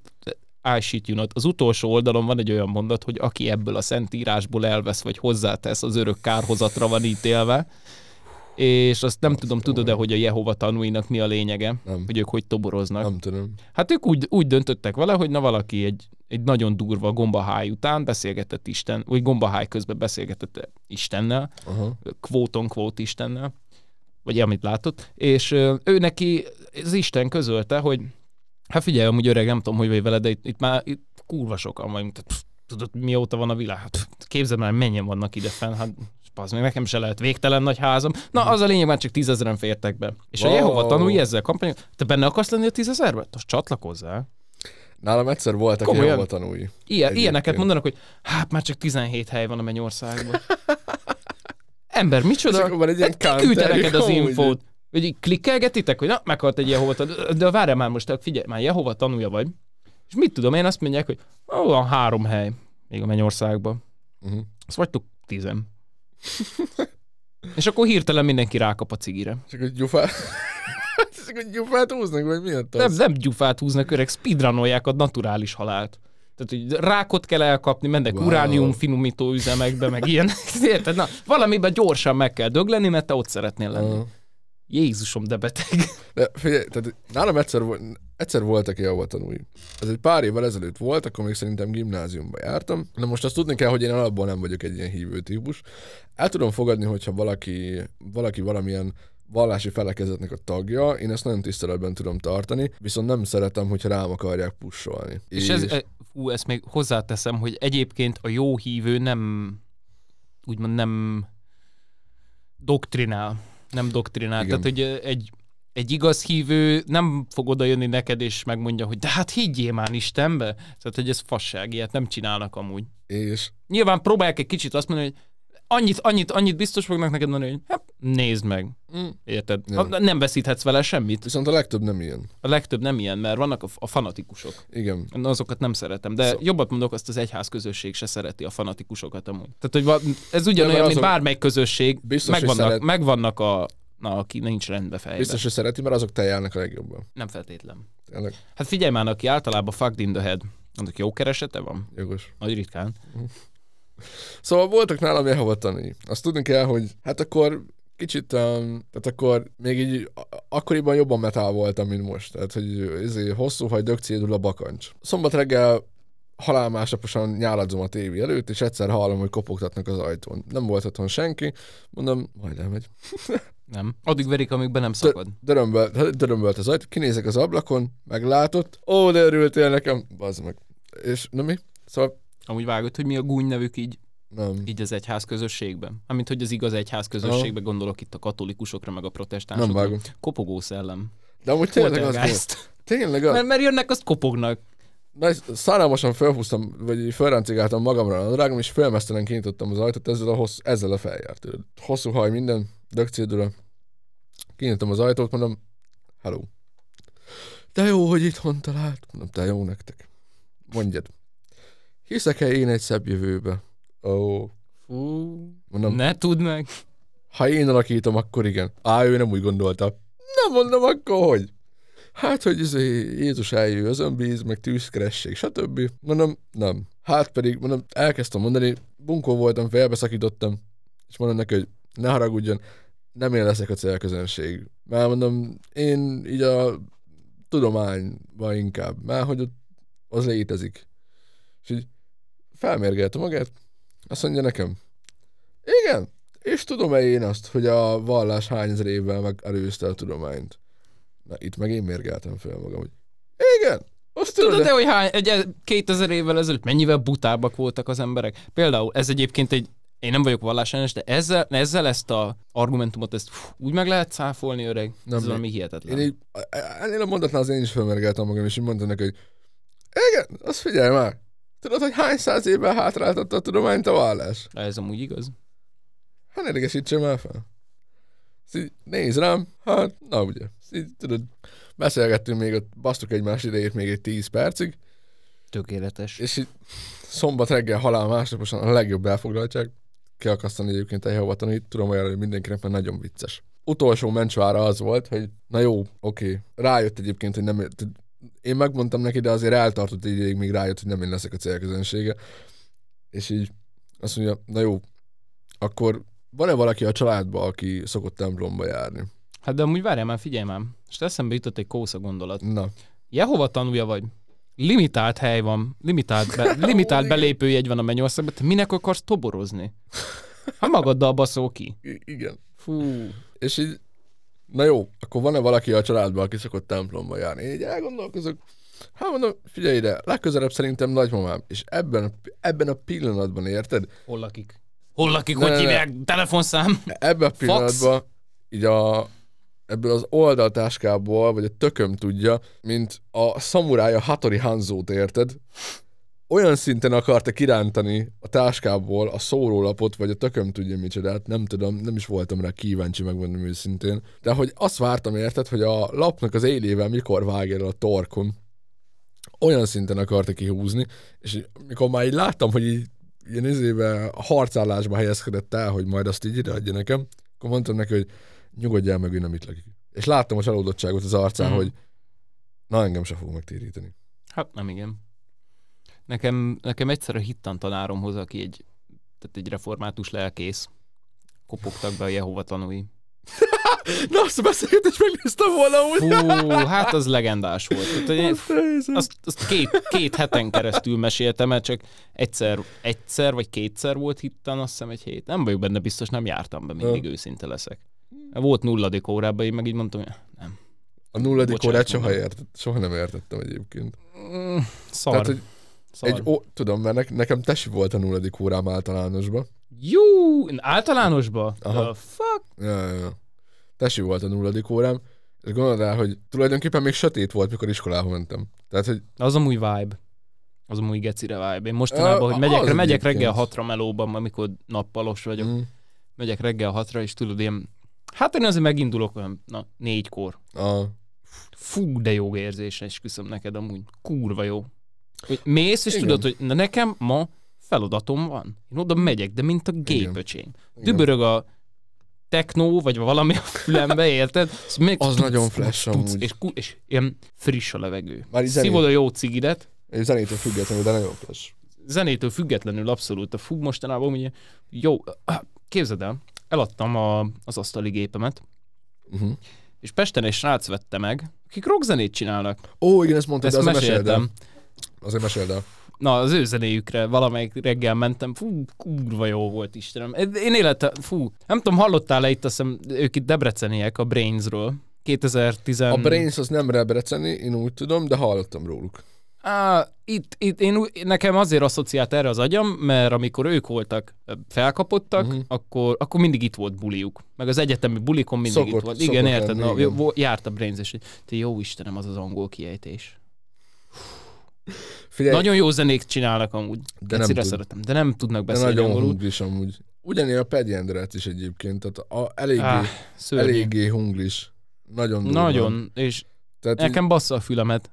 You not. Az utolsó oldalon van egy olyan mondat, hogy aki ebből a szentírásból elvesz, vagy hozzátesz, az örök kárhozatra van ítélve. És azt nem tudom, tudod-e, hogy a Jehova tanúinak mi a lényege? Nem. Hogy ők hogy toboroznak? Nem tudom. Hát ők úgy, úgy döntöttek vele, hogy na valaki egy, egy nagyon durva gombaháj után beszélgetett Isten, vagy gombaháj közben beszélgetett Istennel, Aha. quote quote Istennel, vagy amit látott, és ő neki az Isten közölte, hogy hát figyelj, amúgy öreg, nem tudom, hogy vagy vele, de itt, itt már itt kurva sokan vagyunk, tehát, pff, tudod, mióta van a világ, hát, képzeld már, mennyien vannak ide fenn, hát az még nekem se lehet végtelen nagy házam. Na, az a lényeg, már csak tízezeren fértek be. És a Wow. Jehova tanulj ezzel kampány, te benne akarsz lenni a tízezerbe? Most csatlakozzál. Nálam egyszer voltak Komolyan? Jehova tanúi. Ilyen, ilyeneket mondanak, hogy hát már csak 17 hely van a mennyországban. Ember, micsoda? Hát ki küldte counterjük neked az infót? Hogy így klikkelgetitek, hogy na, meghalt egy Jehova tanú. De várjál már most, figyelj, már Jehova tanúja vagy. És mit tudom, én azt mondják, hogy ó, van három hely még a mennyországban. Uh-huh. Azt vagytok tizen. És akkor hirtelen mindenki rákap a cigire. Csak hogy gyufát... Csak hogy gyufát húznak, vagy miért Nem, az? nem gyufát húznak, öreg, speedrunolják a naturális halált. Tehát, hogy rákot kell elkapni, mennek Wow. uránium finomító üzemekbe, meg ilyen. Érted? Na, valamiben gyorsan meg kell dögleni, mert te ott szeretnél lenni. Aha. Jézusom, de beteg. De figyelj, tehát nálam egyszer, egyszer voltak Jehova tanúi. Ez egy pár évvel ezelőtt volt, akkor még szerintem gimnáziumba jártam. Na most azt tudni kell, hogy én alapból nem vagyok egy ilyen hívő típus. El tudom fogadni, hogyha valaki, valaki valamilyen vallási felekezetnek a tagja, én ezt nagyon tiszteletben tudom tartani, viszont nem szeretem, hogyha rám akarják pussolni. És, és ez, e- fú, ezt még hozzáteszem, hogy egyébként a jó hívő nem, úgymond nem doktrinál. Nem doktrinál. Igen. Tehát, hogy egy, egy igaz hívő nem fog oda jönni neked, és megmondja, hogy de hát higgyél már Istenbe. Tehát, hogy ez fasság, ilyet nem csinálnak amúgy. és Nyilván próbálják egy kicsit azt mondani, hogy annyit, annyit, annyit biztos fognak neked mondani, hogy hát, nézd meg. mm, Érted? Ja. Nem veszíthetsz vele semmit. viszont a legtöbb nem ilyen. A legtöbb nem ilyen, mert vannak a, a fanatikusok. Igen. Na, azokat nem szeretem, de Szó- so. jobbat mondok, azt az egyház közösség se szereti a fanatikusokat amúgy. Tehát, hogy va- ez ugyanolyan, mint azok- bármely közösség, Biztos, hogy megvannak, szeret- megvannak a, na, aki nincs rendbe fejben. Biztos, hogy szereti, mert azok tejjelnek a legjobban. Nem feltétlen. Tényleg Hát figyelj már, aki általában fucked in the head, annak jó keresete van? jogos. Nagy ritkán. Szóval voltak nálam Jehova tanúi. Azt tudni kell, hogy hát akkor kicsit, um, tehát akkor még így akkoriban jobban metál voltam, mint most. Tehát, hogy ezért hosszú haj, dögcédul a bakancs. Szombat reggel halálmásnaposan nyáladzom a tévé előtt, és egyszer hallom, hogy kopogtatnak az ajtón. Nem volt otthon senki, mondom, majd elmegy. Nem. Addig verik, amíg be nem szakad. Dörömbölt, dörömbölt az ajtó, kinézek az ablakon, meglátott, ó, de örültél nekem, bazd meg. És na mi? Szóval Amúgy vágod, hogy mi a gúny nevük így, nem. így az egyház közösségben? Amint, hogy az igaz egyház közösségben, gondolok itt a katolikusokra, meg a Nem protestánsokra. vágom. Kopogó szellem. De amúgy tényleg az volt. Tényleg az. Mert, mert jönnek, azt kopognak. Na, szállalmasan felhúztam, vagy felráncigáltam magamra a drágom, és félmeztelen kinyitottam az ajtót ezzel a, hossz, ezzel a feljárt. Hosszú haj, minden, dögcédula. Kinyitottam az ajtót, mondom, hello. De jó, hogy itthon talált. Mondom, te jó nektek. Mondjad. Hiszek-e én egy szebb jövőbe? Ó, Fú, mondom, ne tudd meg. ha én alakítom, akkor igen. Á, ő nem úgy gondolta. Nem mondom, akkor hogy? Hát, hogy izé, Jézus eljő, az önbíz, meg tűzkeresség, stb. Mondom, nem. Hát pedig, mondom, elkezdtem mondani, bunkó voltam, felbeszakítottam, és mondom neki, hogy ne haragudjon, nem én leszek a célközönség. Mert mondom, én így a tudományban inkább, mert hogy ott az létezik. És így felmérgelte magát, azt mondja nekem, igen, és tudom-e én azt, hogy a vallás hány ezer évvel megelőzte a tudományt? Na, itt meg én mérgeltem fel magam, hogy igen, azt tudod, Tudod de... hogy hány, egy, 2000 évvel ezelőtt mennyivel butábbak voltak az emberek? Például ez egyébként egy, én nem vagyok vallásellenes, de ezzel, ezzel ezt a argumentumot ezt fú, úgy meg lehet cáfolni, öreg. Nem, ez valami hihetetlen. Én így, ennél a mondatnál az én is felmergeltem magam, és így mondtam neki, hogy igen, azt figyelj már. Tudod, hogy hány száz évvel hátráltatta a tudományt a vallás? De ez amúgy igaz. Hát ne idegesítsem el fel. Ezt így néz rám, hát, na ugye. Így, tudod, beszélgettünk még ott, basztuk egymás idejét még egy 10 percig, Tökéletes. és így szombat reggel halál másnaposan a legjobb elfoglaltság. Kiakasztani egyébként egy hova tanít, tudom ajánlani mindenkinek, mert nagyon vicces. Utolsó mencsvára az volt, hogy na jó, oké. Rájött egyébként, hogy nem... Én megmondtam neki, de azért eltartott egy ideig, míg rájött, hogy nem én leszek a célközönsége. És így azt mondja, na jó, akkor van-e valaki a családban, aki szokott templomba járni? Hát de amúgy várjál már, figyelj már. És eszembe jutott egy kósza gondolat. Na, Jehova tanulja vagy? Limitált hely van, limitált, be, limitált belépőjegy van a mennyországban, te minek akarsz toborozni? Ha magaddal baszol ki. i- igen. Fú. És így, na jó, akkor van-e valaki a családban, aki szokott templomba járni? Én így elgondolkozok, hát mondom, figyelj ide, legközelebb szerintem nagymamám, és ebben, ebben a pillanatban érted? Hol lakik? Hol lakik, Ne, hogy hívják? Telefonszám? Ebben a pillanatban így a, ebből az oldaltáskából, vagy a tököm tudja, mint a szamurája Hattori Hanzót érted, olyan szinten akarta kirántani a táskából a szórólapot, vagy a tököm tudja micsodát, nem tudom, nem is voltam rá kíváncsi, megmondom őszintén. De hogy azt vártam érted, hogy a lapnak az élével mikor vág el a torkon, olyan szinten akarta kihúzni, és mikor már így láttam, hogy így ilyen izébe harcállásba helyezkedett el, hogy majd azt így ideadja nekem, akkor mondtam neki, hogy nyugodjál meg, ő nem itt lakik. És láttam a csalódottságot az arcán, Mhm. hogy na engem se fog megtéríteni. Hát nem igen. Nekem, nekem egyszer a hittan tanáromhoz, aki egy, tehát egy református lelkész, kopogtak be a Jehova tanúi. Na, azt a beszélgetést megnéztem volna úgy. Fú, hát az legendás volt. Tehát, én- azt, azt két, két heten keresztül meséltem el, csak egyszer, egyszer vagy kétszer volt hittan, azt hiszem egy hét. Nem vagyok benne biztos, nem jártam be, mindig őszinte leszek. Volt nulladik órában, én meg így mondtam, hogy nem. A nulladik Bocsánat, órát soha, értett, soha nem értettem egyébként. Mm, Szar. Tehát, hogy szar. egy, ó, tudom, mert ne, nekem tesi volt a nulladik órám általánosba. Jó, általánosba? Aha. The fuck? Ja, ja, ja. Tesi volt a nulladik órám, és gondold el, hogy tulajdonképpen még sötét volt, mikor iskolába mentem. Tehát, hogy Az amúgy vibe. Az amúgy gecire vibe. Én mostanában, hogy megyek, az megyek reggel hatra melóban, amikor nappalos vagyok, mm, megyek reggel hatra, és tudod, ilyen, hát én azért megindulok olyan, na, négykor. a, Fú, de jó érzés, esküszöm neked amúgy. Kurva jó. Hogy mész, és Igen. tudod, hogy na nekem ma feladatom van. Én oda megyek, de mint a gépöcsém. igen. Dübörög a technó, vagy valami a fülembe, érted? Az, még Az tuc, nagyon flash amúgy. És, és ilyen friss a levegő. Már Szívod a jó cigidet, egy zenétől függetlenül, de nagyon flash. zenétől függetlenül abszolút a fú mostanában ugye, jó, képzeld el, eladtam a, az asztali gépemet, Uh-huh. és Pesten egy srác vette meg, akik rockzenét csinálnak. Ó, igen, ezt mondtad, Ezt de el. meséltem. Azért meséld el. Na, az ő zenéjükre valamelyik reggel mentem, fú, kurva jó volt, Istenem. Én élete, fú, nem tudom, hallottál-e itt, azt hiszem, ők itt debreceniek a Brainsról. 2010... A Brains az nem Debreceni, én úgy tudom, de hallottam róluk. Á, itt, itt én, nekem azért asszociált erre az agyam, mert amikor ők voltak felkapottak, uh-huh. akkor, akkor mindig itt volt buliuk. Meg az egyetemi bulikon mindig Szokott- itt volt. Igen, érted? lenni, Na, igen. jó- járt a Brains, és te jó Istenem, az az angol kiejtés. Figyelj, Nagyon jó zenék csinálnak amúgy. De De nem tud. szeretem, de nem tudnak de beszélni nagyon angolul. hunglis amúgy. Ugyanilyen a Andret is egyébként, tehát a, eléggé, Ah, szörnyű. eléggé hunglis. Nagyon durva. Nagyon, és Tehát így, nekem bassza a fülemet,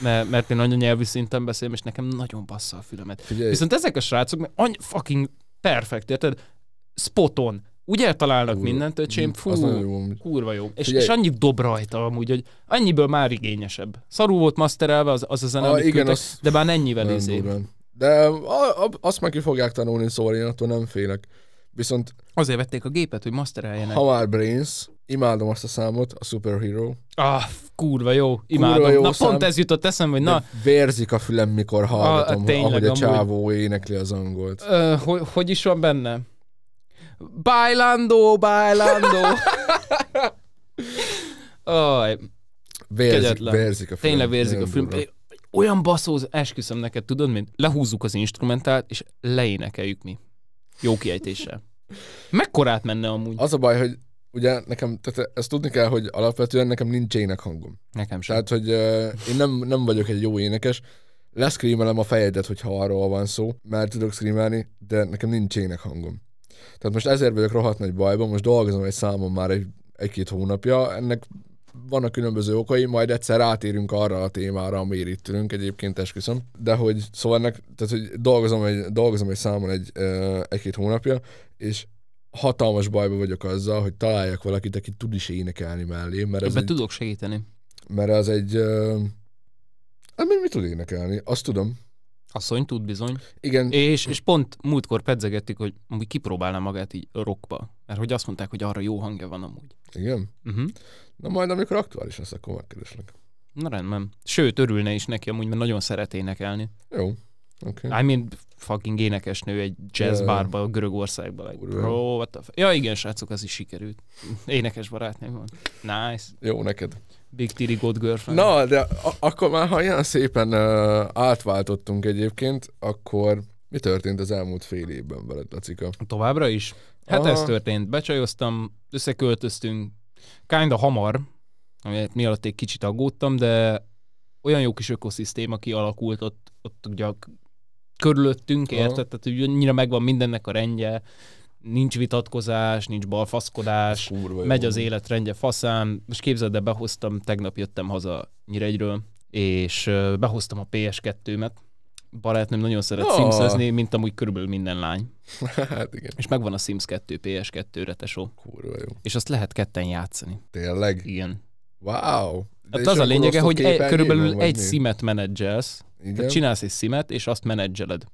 mert, mert én nagyon nyelvi szinten beszélem, és nekem nagyon bassza a fülemet. figyelj, Viszont ezek a srácok meg any fucking perfekt, érted? Spoton. Úgy eltalálnak Kurva. mindent, öcsém, fú, az jó amúgy. kurva jó. És, Figyelj. és annyit dob rajta amúgy, hogy annyiből már igényesebb. Szarú volt masterelve az, az a zene, Ah, amit igen, küldtek, az de már ennyivel izé. De a, a, azt meg ki fogják tanulni, szóval én attól nem félek. Viszont Azért vették a gépet, hogy mastereljenek. ha már Brains, imádom azt a számot, a Superhero. Ah, kurva jó, imádom. jó Na szám. pont ez jutott eszembe, hogy Na, vérzik a fülem, mikor hallgatom, Ah, tényleg, ahogy a amúgy. csávó énekli az angolt. Ö, hogy, hogy is van benne? Bailando, bailando. Aj, Vérzik, Kegyetlen. vérzik a fülem. tényleg vérzik a film. durva. Olyan basszóz, esküszöm neked, tudod, mint lehúzzuk az instrumentált, és leénekeljük mi. Jó kiejtéssel. Mekkorát menne amúgy? Az a baj, hogy ugye nekem, tehát ezt tudni kell, hogy alapvetően nekem nincs énekhangom. Nekem sem. Tehát, hogy uh, én nem, nem vagyok egy jó énekes, leszkrímelem a fejedet, hogyha arról van szó, mert tudok screamelni, de nekem nincs énekhangom. Tehát most ezért vagyok rohadt nagy bajban, most dolgozom egy számon már egy, egy-két hónapja, ennek vannak különböző okai, majd egyszer rátérünk arra a témára, amiért itt ülünk, egyébként esküszöm. De hogy szóval ennek, tehát hogy dolgozom egy, dolgozom egy számon egy, egy-két hónapja, és hatalmas bajba vagyok azzal, hogy találjak valakit, aki tud is énekelni mellé, mert ez Ebben egy, tudok segíteni. mert az egy... Hát mi, mi tud énekelni? Azt tudom. Asszony tud bizony. Igen, És, és pont múltkor pedzegettük, hogy amúgy kipróbálná magát így rockba. Mert hogy azt mondták, hogy arra jó hangja van amúgy. igen. Uh-huh. Na majd, amikor aktuális lesz, akkor megkereslek. Na rendben. Sőt, örülne is neki amúgy, mert nagyon szeret énekelni. Jó. Okay. I mean, fucking énekesnő egy jazz Ja. barba Görögországban. Like, Kurva. bro, what the f- Ja igen, srácok, az is sikerült. Énekes barátnőm van. Nice. Jó neked. Big Titty God Girlfriend. Na, de a- akkor már, ha ilyen szépen uh, átváltottunk egyébként, akkor mi történt az elmúlt fél évben veled, Lacika? Továbbra is? Hát Aha. ez történt. Becsajoztam, összeköltöztünk, kinda hamar, amit mi alatt egy kicsit aggódtam, de olyan jó kis ökoszisztéma kialakult ott, ott ugye körülöttünk, Aha. érted? Tehát hogy annyira megvan mindennek a rendje, nincs vitatkozás, nincs balfaszkodás, Kurva jó. megy az életrendje faszán. Most képzeld, de behoztam, tegnap jöttem haza Nyíregyről, és behoztam a PS2-met. Barátnőm nagyon szeret Ah. simszezni, mint amúgy körülbelül minden lány. hát igen. És megvan a Sims 2 PS2-re, tesó. Kurva jó. És azt lehet ketten játszani. Tényleg? Igen. Wow. De Hát az a lényege, hogy képernyőn körülbelül egy szimet menedzselsz. Igen. Tehát csinálsz egy szimet, és azt menedzseled.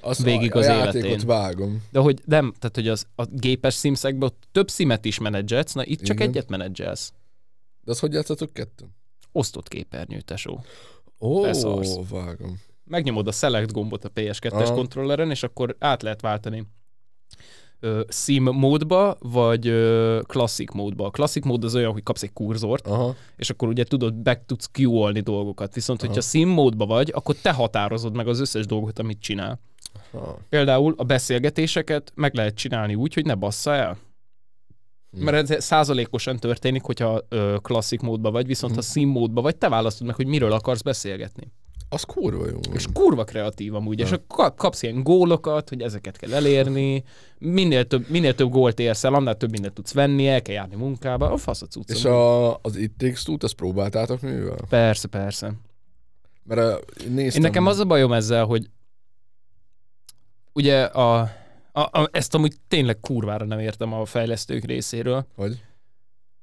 Azt végig a, az a életén. vágom. De hogy nem, tehát hogy az, a gépes szimszekben ott több szimet is menedzselsz, na itt csak Igen. egyet menedzselsz. De azt hogy játszatok kettőn? Osztott képernyő, tesó. Ó, Beszarsz. vágom. megnyomod a select gombot a PS2-es Aha. kontrolleren, és akkor át lehet váltani ö, sim módba, vagy ö, classic módba. A classic mód az olyan, hogy kapsz egy kurzort, Aha. és akkor ugye tudod, back tudsz q dolgokat. Viszont, hogyha Aha. sim módba vagy, akkor te határozod meg az összes dolgot, amit csinál. Aha. Például a beszélgetéseket meg lehet csinálni úgy, hogy ne bassza el. Hm. Mert ez százalékosan történik, hogyha ö, klasszik módba vagy, viszont Hm. ha sim módba vagy, te választod meg, hogy miről akarsz beszélgetni. Az kurva jó. És kurva kreatív amúgy, és Ja. akkor kap- kapsz ilyen gólokat, hogy ezeket kell elérni, minél több, minél több gólt érsz el, annál több mindent tudsz venni, el kell járni munkába, a fasz a cucc. És a, az It Takes Two-t, azt próbáltátok mivel? Persze, persze. Mert néztem... Én nekem az a bajom ezzel, hogy ugye a, a, a, ezt amúgy tényleg kurvára nem értem a fejlesztők részéről, Hogy?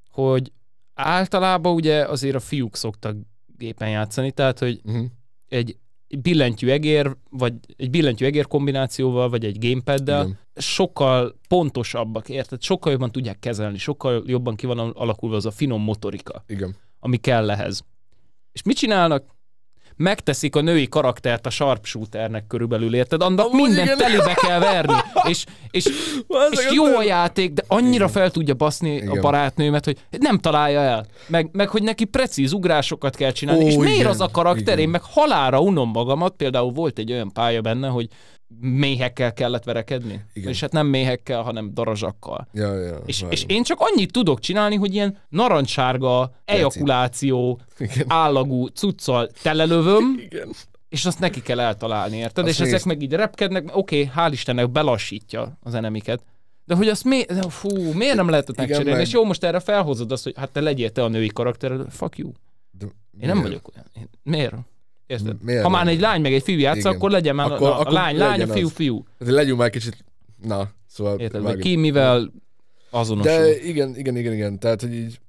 hogy általában ugye azért a fiúk szoktak gépen játszani, tehát hogy Uh-huh. egy billentyű egér, vagy egy billentyű egér kombinációval, vagy egy gamepaddel, Igen. sokkal pontosabbak, érted? Sokkal jobban tudják kezelni, sokkal jobban ki van alakulva az a finom motorika, Igen. ami kell ehhez. És mit csinálnak? Megteszik a női karaktert a sharpshooternek körülbelül, érted? Annak Amúgy minden igen. telibe kell verni, és, és, és jó a játék, de annyira fel tudja baszni a Igen. barátnőmet, hogy nem találja el. Meg, meg hogy neki precíz ugrásokat kell csinálni. Ó, és miért igen, az a karakter? igen. Én meg halára unom magamat. Például volt egy olyan pálya benne, hogy méhekkel kellett verekedni. Igen. És hát nem méhekkel, hanem darazsakkal. Ja, ja, És, és én csak annyit tudok csinálni, hogy ilyen narancssárga, ejakuláció, Igen. állagú cuccal telelövöm, Igen. és azt neki kell eltalálni, érted? Azt és ezek nézd. meg így repkednek, oké, okay, hál' Istennek belassítja az enemiket. De hogy azt mi, fú, miért nem lehetett Igen, megcsinálni? meg- És jó, most erre felhozod azt, hogy hát te legyél te a női karakter, fuck you. De Én nem miért? vagyok olyan. Miért? Érted? Miért ha már egy lány meg egy fiú játsza, Igen. akkor legyen már Akkor- a, a, akkor lány, lány, a fiú, az. fiú. Legyünk már kicsit... Na, szóval... Érted? vágjuk. Ki mivel azonosul. De igen, igen, igen, igen. Tehát, hogy így...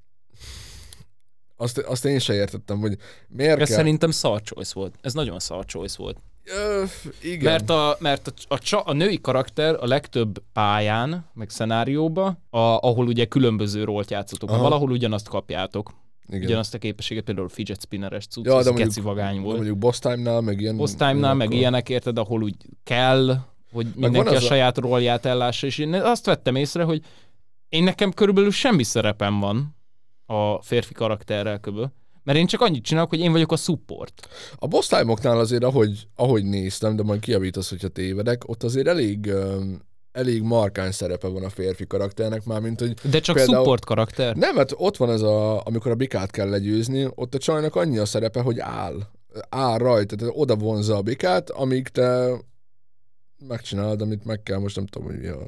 Azt, azt én sem értettem, hogy miért Ez kell... szerintem szar choice volt. Ez nagyon szar choice volt. Ö, igen. Mert, a, mert a, a, a női karakter a legtöbb pályán, meg szenárióba, a, ahol ugye különböző rólt játszotok, valahol ugyanazt kapjátok. Igen. Ugyanazt a képességet, például fidget spinneres cucc, Ja, de mondjuk- geci vagány De volt. mondjuk boss time-nál, meg ilyen... Boss time-nál, meg akkor- ilyenek, érted, ahol úgy kell, hogy mindenki a a- saját rólját ellássa, és én azt vettem észre, hogy én nekem körülbelül semmi szerepem van a férfi karakterrel köbö, mert én csak annyit csinálok, hogy én vagyok a support. A boss time-oknál azért, ahogy, ahogy néztem, de majd kiavítasz, hogyha tévedek, ott azért elég, um, elég markáns szerepe van a férfi karakternek, már mint hogy De csak Például- support karakter. nem, mert ott van ez a, amikor a bikát kell legyőzni, ott a csajnak annyi a szerepe, hogy áll. Áll rajta, tehát oda vonza a bikát, amíg te megcsinálod, amit meg kell, most nem tudom, hogy a...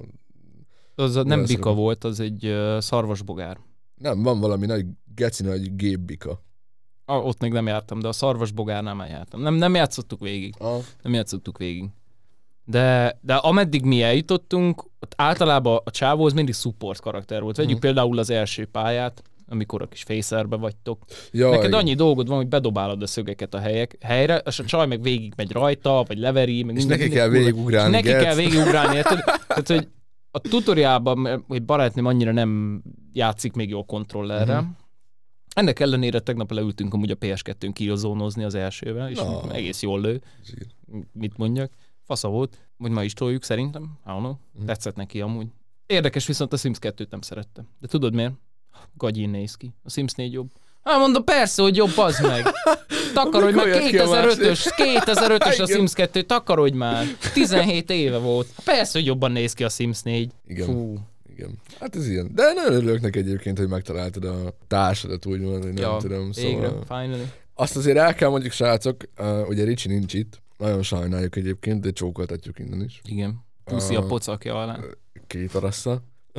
Az a, nem bika szerep? volt, az egy uh, szarvasbogár. Nem, van valami nagy geci nagy gépbika. Ah, ott még nem jártam, de a szarvasbogárnál már jártam. Nem, nem játszottuk végig. Ah. Nem játszottuk végig. De, de ameddig mi eljutottunk, ott általában a csávó az mindig support karakter volt. Vegyük Mhm. például az első pályát, amikor a kis fészerbe vagytok. Ja, Neked igen. annyi dolgod van, hogy bedobálod a szögeket a helyek, helyre, és a csaj meg végig megy rajta, vagy leveri, meg És minden- neki kell végigugrálni, Neki kell végigugrálni, érted? Tehát, hogy a tutoriálban, mert- hogy barátném annyira nem játszik még jól kontrollerrel. Mhm. Ennek ellenére tegnap leültünk amúgy a PS2-n killzónozni az elsővel, és Na. egész jól lő. Mit mondjak? Fasza volt. Vagy ma is toljuk szerintem. I don't know. Mhm. Tetszett neki amúgy. Érdekes, viszont a Sims 2-t nem szerette. De tudod miért? Gagyin néz ki. A Sims 4 jobb. Hát mondom, persze, hogy jobb, az meg. Takarodj már, jött ki a 2005-ös, 2005-ös a. Sims 2, takarodj már. 17 éve volt. Persze, hogy jobban néz ki a Sims 4. Igen. Fú. Igen. Hát ez ilyen. De nagyon örülök neki egyébként, hogy megtaláltad a társadat, úgymond, hogy nem ja, tudom. végre, Szóval... finally. Azt azért el kell mondjuk, srácok, uh, ugye Ricsi nincs itt, nagyon sajnáljuk egyébként, de csókoltatjuk innen is. Igen. Puszi a pocakja alá. Két arassza.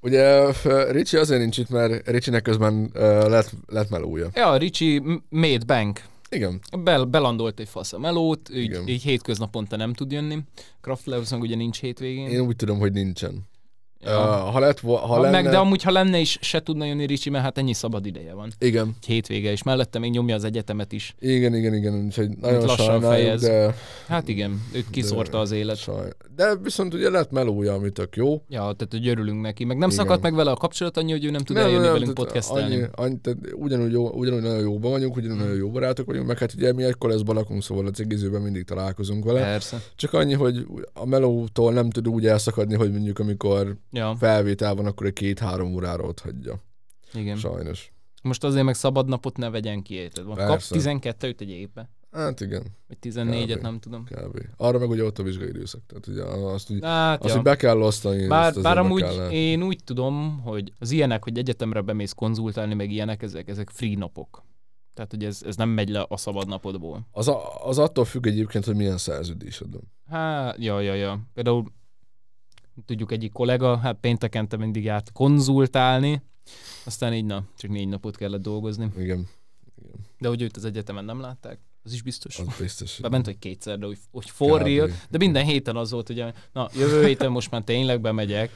Ugye Ricsi azért nincs itt, mert Ricsinek közben uh, lett, lett melója. Ja, Ricsi made bank. Igen. Bel, belandolt egy fasz a melót, így, Igen. így hétköznaponta nem tud jönni. Meg ugye nincs hétvégén. Én úgy tudom, hogy nincsen. Ja. Uh, ha lett, ha ha lenne... meg, de amúgy, ha lenne is, se tudna jönni Ricsi, mert hát ennyi szabad ideje van. Igen. Egy hétvége, és mellette még nyomja az egyetemet is. Igen, igen, igen, úgyhogy nagyon lassan fejez. de... Hát igen, őt kiszórta az élet. Saj... De viszont ugye lett melója, ami tök jó. Ja, tehát hogy örülünk neki. Meg nem Igen. szakadt meg vele a kapcsolat annyi, hogy ő nem tud eljönni velünk tehát podcastelni. Annyi, annyi, tehát ugyanúgy, jó, ugyanúgy nagyon jóban vagyunk, ugyanúgy nagyon jó barátok vagyunk, meg hát ugye mi egy koleszban lakunk, szóval a cigizőben mindig találkozunk vele. Persze. Csak annyi, hogy a melótól nem tud úgy elszakadni, hogy mondjuk amikor Ja, felvétel van, akkor egy két-három órára ott hagyja. igen. Sajnos. Most azért meg szabad napot ne vegyen ki, érted? Van, kap Persze. 12-t egy évbe. Hát igen, Vagy 14-et, Kb. nem tudom. kb. Arra meg ugye ott a vizsgai időszak. Tehát ugye azt, hogy, Hát, azt, ja. hogy be kell osztani. Bár, bár amúgy kell- én úgy tudom, hogy az ilyenek, hogy egyetemre bemész konzultálni, meg ilyenek, ezek, ezek free napok. Tehát, hogy ez, ez nem megy le a szabad napodból. Az, a, az attól függ egyébként, hogy milyen szerződésed van. Hát, ja, ja, ja. Például tudjuk egyik kollega, hát péntekente mindig járt konzultálni, aztán így, na, csak négy napot kellett dolgozni. Igen, De hogy őt az egyetemen nem látták, az is biztos. az biztos. Bement, hogy kétszer, de hogy, hogy for Kb. real. De minden héten az volt, hogy na, jövő héten most már tényleg bemegyek.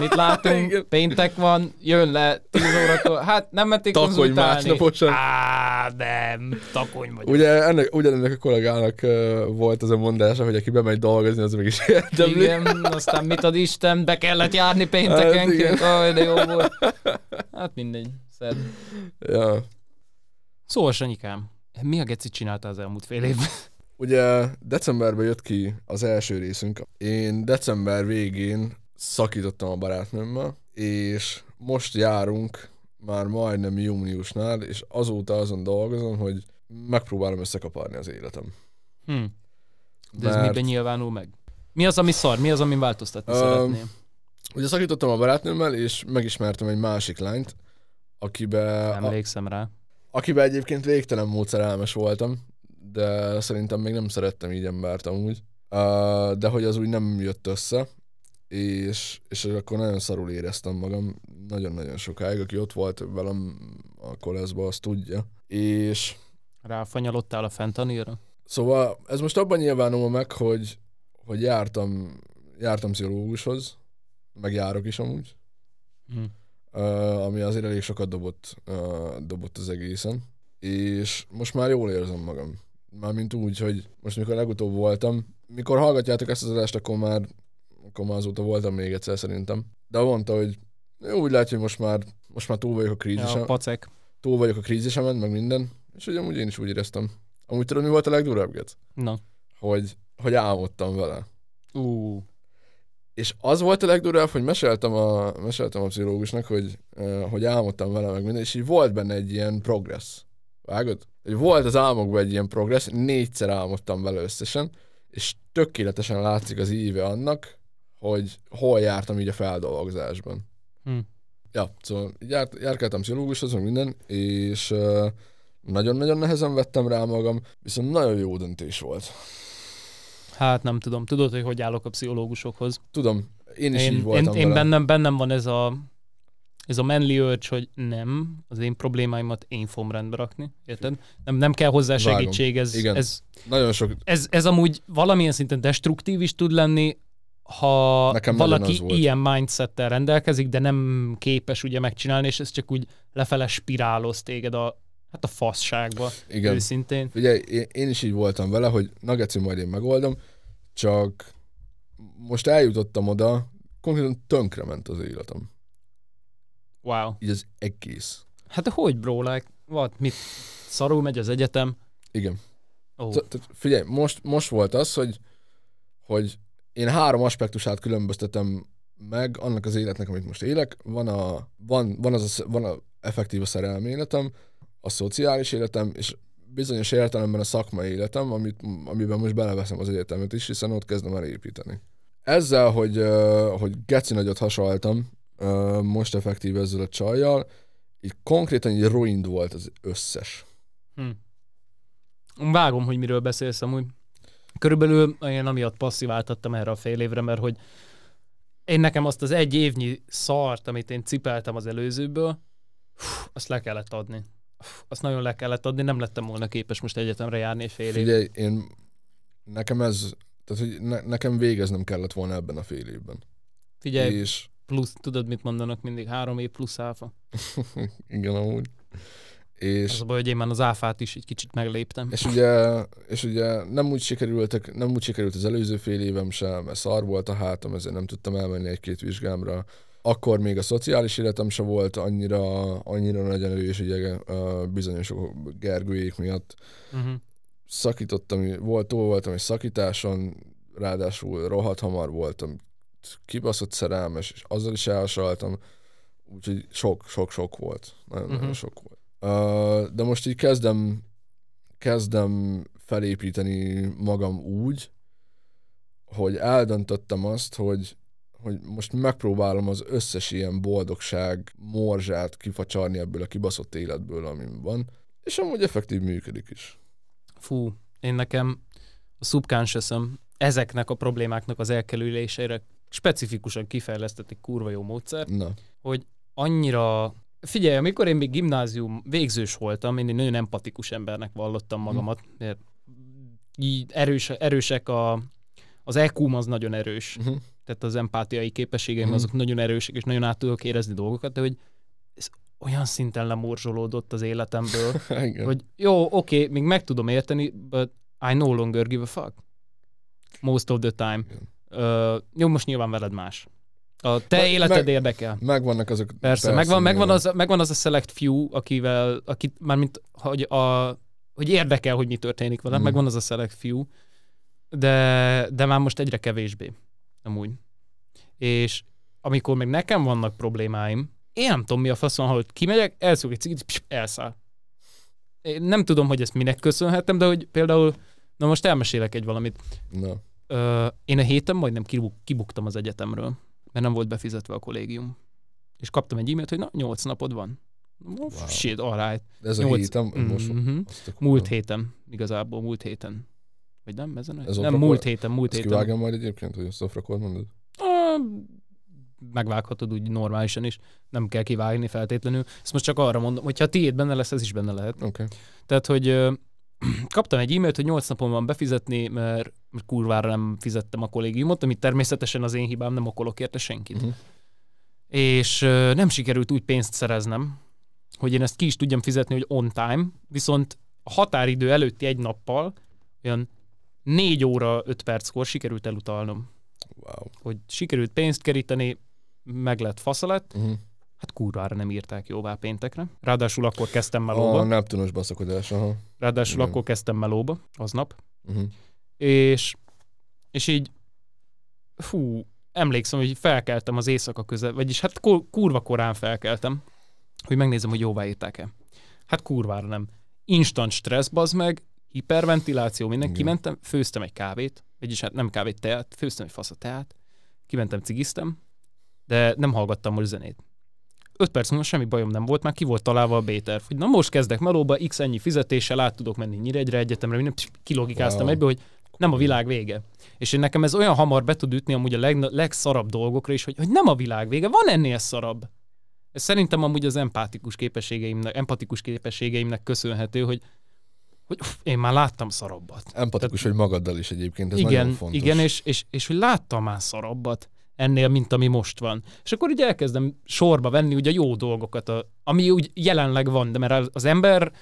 Mit látunk? Péntek van, jön le 10 órakor. Hát nem menték Takony konzultálni. másnaposan. Á, nem, takony vagy. Ugye ennek, ugyanennek a kollégának uh, volt az a mondása, hogy aki bemegy dolgozni, az mégis érdemli. Igen, aztán mit ad Isten, be kellett járni péntekenként. Hát, de jó volt. Hát mindegy, szed. Ja. Szóval, Sanyikám, mi a gecit csináltál az elmúlt fél évben? Ugye decemberben jött ki az első részünk. Én december végén szakítottam a barátnőmmel, és most járunk már majdnem júniusnál, és azóta azon dolgozom, hogy megpróbálom összekaparni az életem. Hm. De ez miben nyilvánul meg? Mi az, ami szar? Mi az, ami változtatni um, szeretném? Ugye szakítottam a barátnőmmel, és megismertem egy másik lányt, akibe... Emlékszem rá. Akibe egyébként végtelen módszerelmes voltam, de szerintem még nem szerettem így embert amúgy. Uh, de hogy az úgy nem jött össze, és, és akkor nagyon szarul éreztem magam, nagyon-nagyon sokáig, aki ott volt velem a koleszba, azt tudja. És... Ráfanyalodtál a fentanilra? Szóval ez most abban nyilvánul meg, hogy, hogy jártam, jártam pszichológushoz, meg járok is amúgy, hm. Ami azért elég sokat dobott, dobott az egészen, és most már jól érzem magam. Mármint úgy, hogy most mikor legutóbb voltam, mikor hallgatjátok ezt az adást, akkor már, akkor már azóta voltam még egyszer szerintem. De mondta, hogy jó, úgy látja, hogy most már, most már túl vagyok a krízisen. Ja, pacek. Túl vagyok a krízisemen, meg minden. És ugye amúgy én is úgy éreztem. Amúgy tudod, mi volt a legdurvább? Na. Hogy, hogy álmodtam vele. Uh. És az volt a legdurvább, hogy meséltem a, meséltem a pszichológusnak, hogy, hogy álmodtam vele meg minden, és így volt benne egy ilyen progress. Vágod? Volt az álmokban egy ilyen progress, négyszer álmodtam vele összesen, és tökéletesen látszik az íve annak, hogy hol jártam így a feldolgozásban. Hm. Ja, szóval járt, járkáltam pszichológushoz, meg minden, és nagyon-nagyon nehezen vettem rá magam, viszont nagyon jó döntés volt. Hát nem tudom. Tudod, hogy hogy állok a pszichológusokhoz? Tudom. Én is én, így voltam Én, én bennem, bennem van ez a, ez a manly urge, hogy nem, az én problémáimat én fogom rendbe rakni. Érted? Nem, nem kell hozzá segítség. Ez, Igen. Ez, Nagyon sok... Ez, ez amúgy valamilyen szinten destruktív is tud lenni, ha Nekem valaki ilyen mindsettel rendelkezik, de nem képes ugye megcsinálni, és ez csak úgy lefele spiráloz téged a, hát a faszságba, Igen. őszintén. Ugye én, is így voltam vele, hogy Nageci majd én megoldom, csak most eljutottam oda, konkrétan tönkrement az életem. Wow. Így az egész. Hát de hogy, bro, like, what, mit, szarul megy az egyetem? Igen. Oh. Tehát figyelj, most, most volt az, hogy, hogy én három aspektusát különböztetem meg annak az életnek, amit most élek. Van a, van, van az a, van a effektív a szerelmi életem, a szociális életem, és bizonyos értelemben a szakmai életem, amit, amiben most beleveszem az egyetemet is, hiszen ott kezdem el építeni. Ezzel, hogy, hogy geci nagyot hasaltam, most effektív ezzel a csajjal, így konkrétan így ruined volt az összes. Hm. Vágom, hogy miről beszélsz amúgy. Körülbelül én amiatt passziváltattam erre a fél évre, mert hogy én nekem azt az egy évnyi szart, amit én cipeltem az előzőből, azt le kellett adni. Azt nagyon le kellett adni, nem lettem volna képes most egyetemre járni fél Figyelj, én nekem ez, tehát hogy ne, nekem végeznem kellett volna ebben a fél évben. Figyelj, és... plusz, tudod mit mondanak mindig, három év plusz áfa. Igen, amúgy. És, az a baj, hogy én már az áfát is egy kicsit megléptem. És ugye, és ugye nem úgy sikerültek, nem úgy sikerült az előző fél évem sem, mert szar volt a hátam, ezért nem tudtam elmenni egy-két vizsgámra. Akkor még a szociális életem sem volt annyira, annyira nagyon erős, ugye bizonyos Gergőjék miatt. Uh-huh. Szakítottam, volt, túl voltam egy szakításon, ráadásul rohadt hamar voltam, kibaszott szerelmes, és azzal is elhasaltam, úgyhogy sok, sok, sok volt. Nagyon, uh-huh. nagyon sok volt de most így kezdem, kezdem felépíteni magam úgy, hogy eldöntöttem azt, hogy, hogy most megpróbálom az összes ilyen boldogság morzsát kifacsarni ebből a kibaszott életből, amin van, és amúgy effektív működik is. Fú, én nekem a subconscious ezeknek a problémáknak az elkerülésére specifikusan kifejlesztett egy kurva jó módszer, Na. hogy annyira Figyelj, amikor én még gimnázium végzős voltam, én egy nagyon empatikus embernek vallottam magamat, mm. mert így erős, erősek a, az eq az nagyon erős. Uh-huh. Tehát az empátiai képességeim uh-huh. azok nagyon erősek, és nagyon át tudok érezni dolgokat, de hogy ez olyan szinten lemorzsolódott az életemből, hogy jó, oké, okay, még meg tudom érteni, but I no longer give a fuck. Most of the time. Uh, jó, most nyilván veled más. A te Meg- életed meg- érdekel. Megvannak azok. Persze, persze megvan, megvan, az, megvan az a select few, akivel, akit mármint, hogy, a, hogy érdekel, hogy mi történik vele, Mhm. mm. megvan az a select few, de, de már most egyre kevésbé, amúgy. És amikor meg nekem vannak problémáim, én nem tudom mi a faszon, ha kimegyek, elszúg egy cigit, pss, elszáll. Én nem tudom, hogy ezt minek köszönhetem, de hogy például, na most elmesélek egy valamit. Na. Ö, én a héten majdnem kibuk, kibuktam az egyetemről, mert nem volt befizetve a kollégium. És kaptam egy e-mailt, hogy na, 8 napod van. Wow. Shit, alright. Ez a Nyolc- héten, most Mhm. a. Múlt héten, igazából múlt héten. Vagy nem, ezen? a- Ez nem, off-record? múlt héten, múlt héten. kivágom majd egyébként, hogy ezt off mondod? Ah, megvághatod úgy normálisan is, nem kell kivágni feltétlenül. Ezt most csak arra mondom, hogyha a tiéd benne lesz, ez is benne lehet. Okay. Tehát, hogy ö, kaptam egy e-mailt, hogy 8 napon van befizetni, mert, mert kurvára nem fizettem a kollégiumot, amit természetesen az én hibám, nem okolok érte senkit. Uh-huh. És ö, nem sikerült úgy pénzt szereznem, hogy én ezt ki is tudjam fizetni, hogy on time, viszont a határidő előtti egy nappal olyan 4 óra 5 perckor sikerült elutalnom. Wow. Hogy sikerült pénzt keríteni, meg lett fasza lett, Uh-huh. hát kurvára nem írták jóvá péntekre. Ráadásul akkor kezdtem A melóba. Neptunos baszakodás, aha. Ráadásul igen. akkor kezdtem melóba, aznap. Uh-huh. És, és így, fú, emlékszem, hogy felkeltem az éjszaka közel, vagyis hát kurva korán felkeltem, hogy megnézem, hogy jóvá írták-e. Hát kurvára nem. Instant stressz, bazd meg, hiperventiláció, minden. Kimentem, főztem egy kávét, vagyis hát nem kávét, teát, főztem egy fasz a teát, kimentem, cigiztem, de nem hallgattam most zenét. Öt perc múlva semmi bajom nem volt, már ki volt találva a B-terv, hogy na most kezdek melóba, x ennyi fizetéssel át tudok menni Nyíregyre egyetemre, pss, kilogikáztam Wow. egyből, hogy nem a világ vége. És én nekem ez olyan hamar be tud ütni amúgy a leg, legszarabb dolgokra is, hogy, hogy nem a világ vége, van ennél szarabb. Ez szerintem amúgy az empátikus képességeimnek, empatikus képességeimnek köszönhető, hogy, hogy uff, én már láttam szarabbat. Empatikus vagy magaddal is egyébként, ez igen, nagyon fontos. igen és, és, és hogy láttam már szarabbat ennél, mint ami most van. És akkor így elkezdem sorba venni ugye a jó dolgokat, a, ami úgy jelenleg van, de mert az ember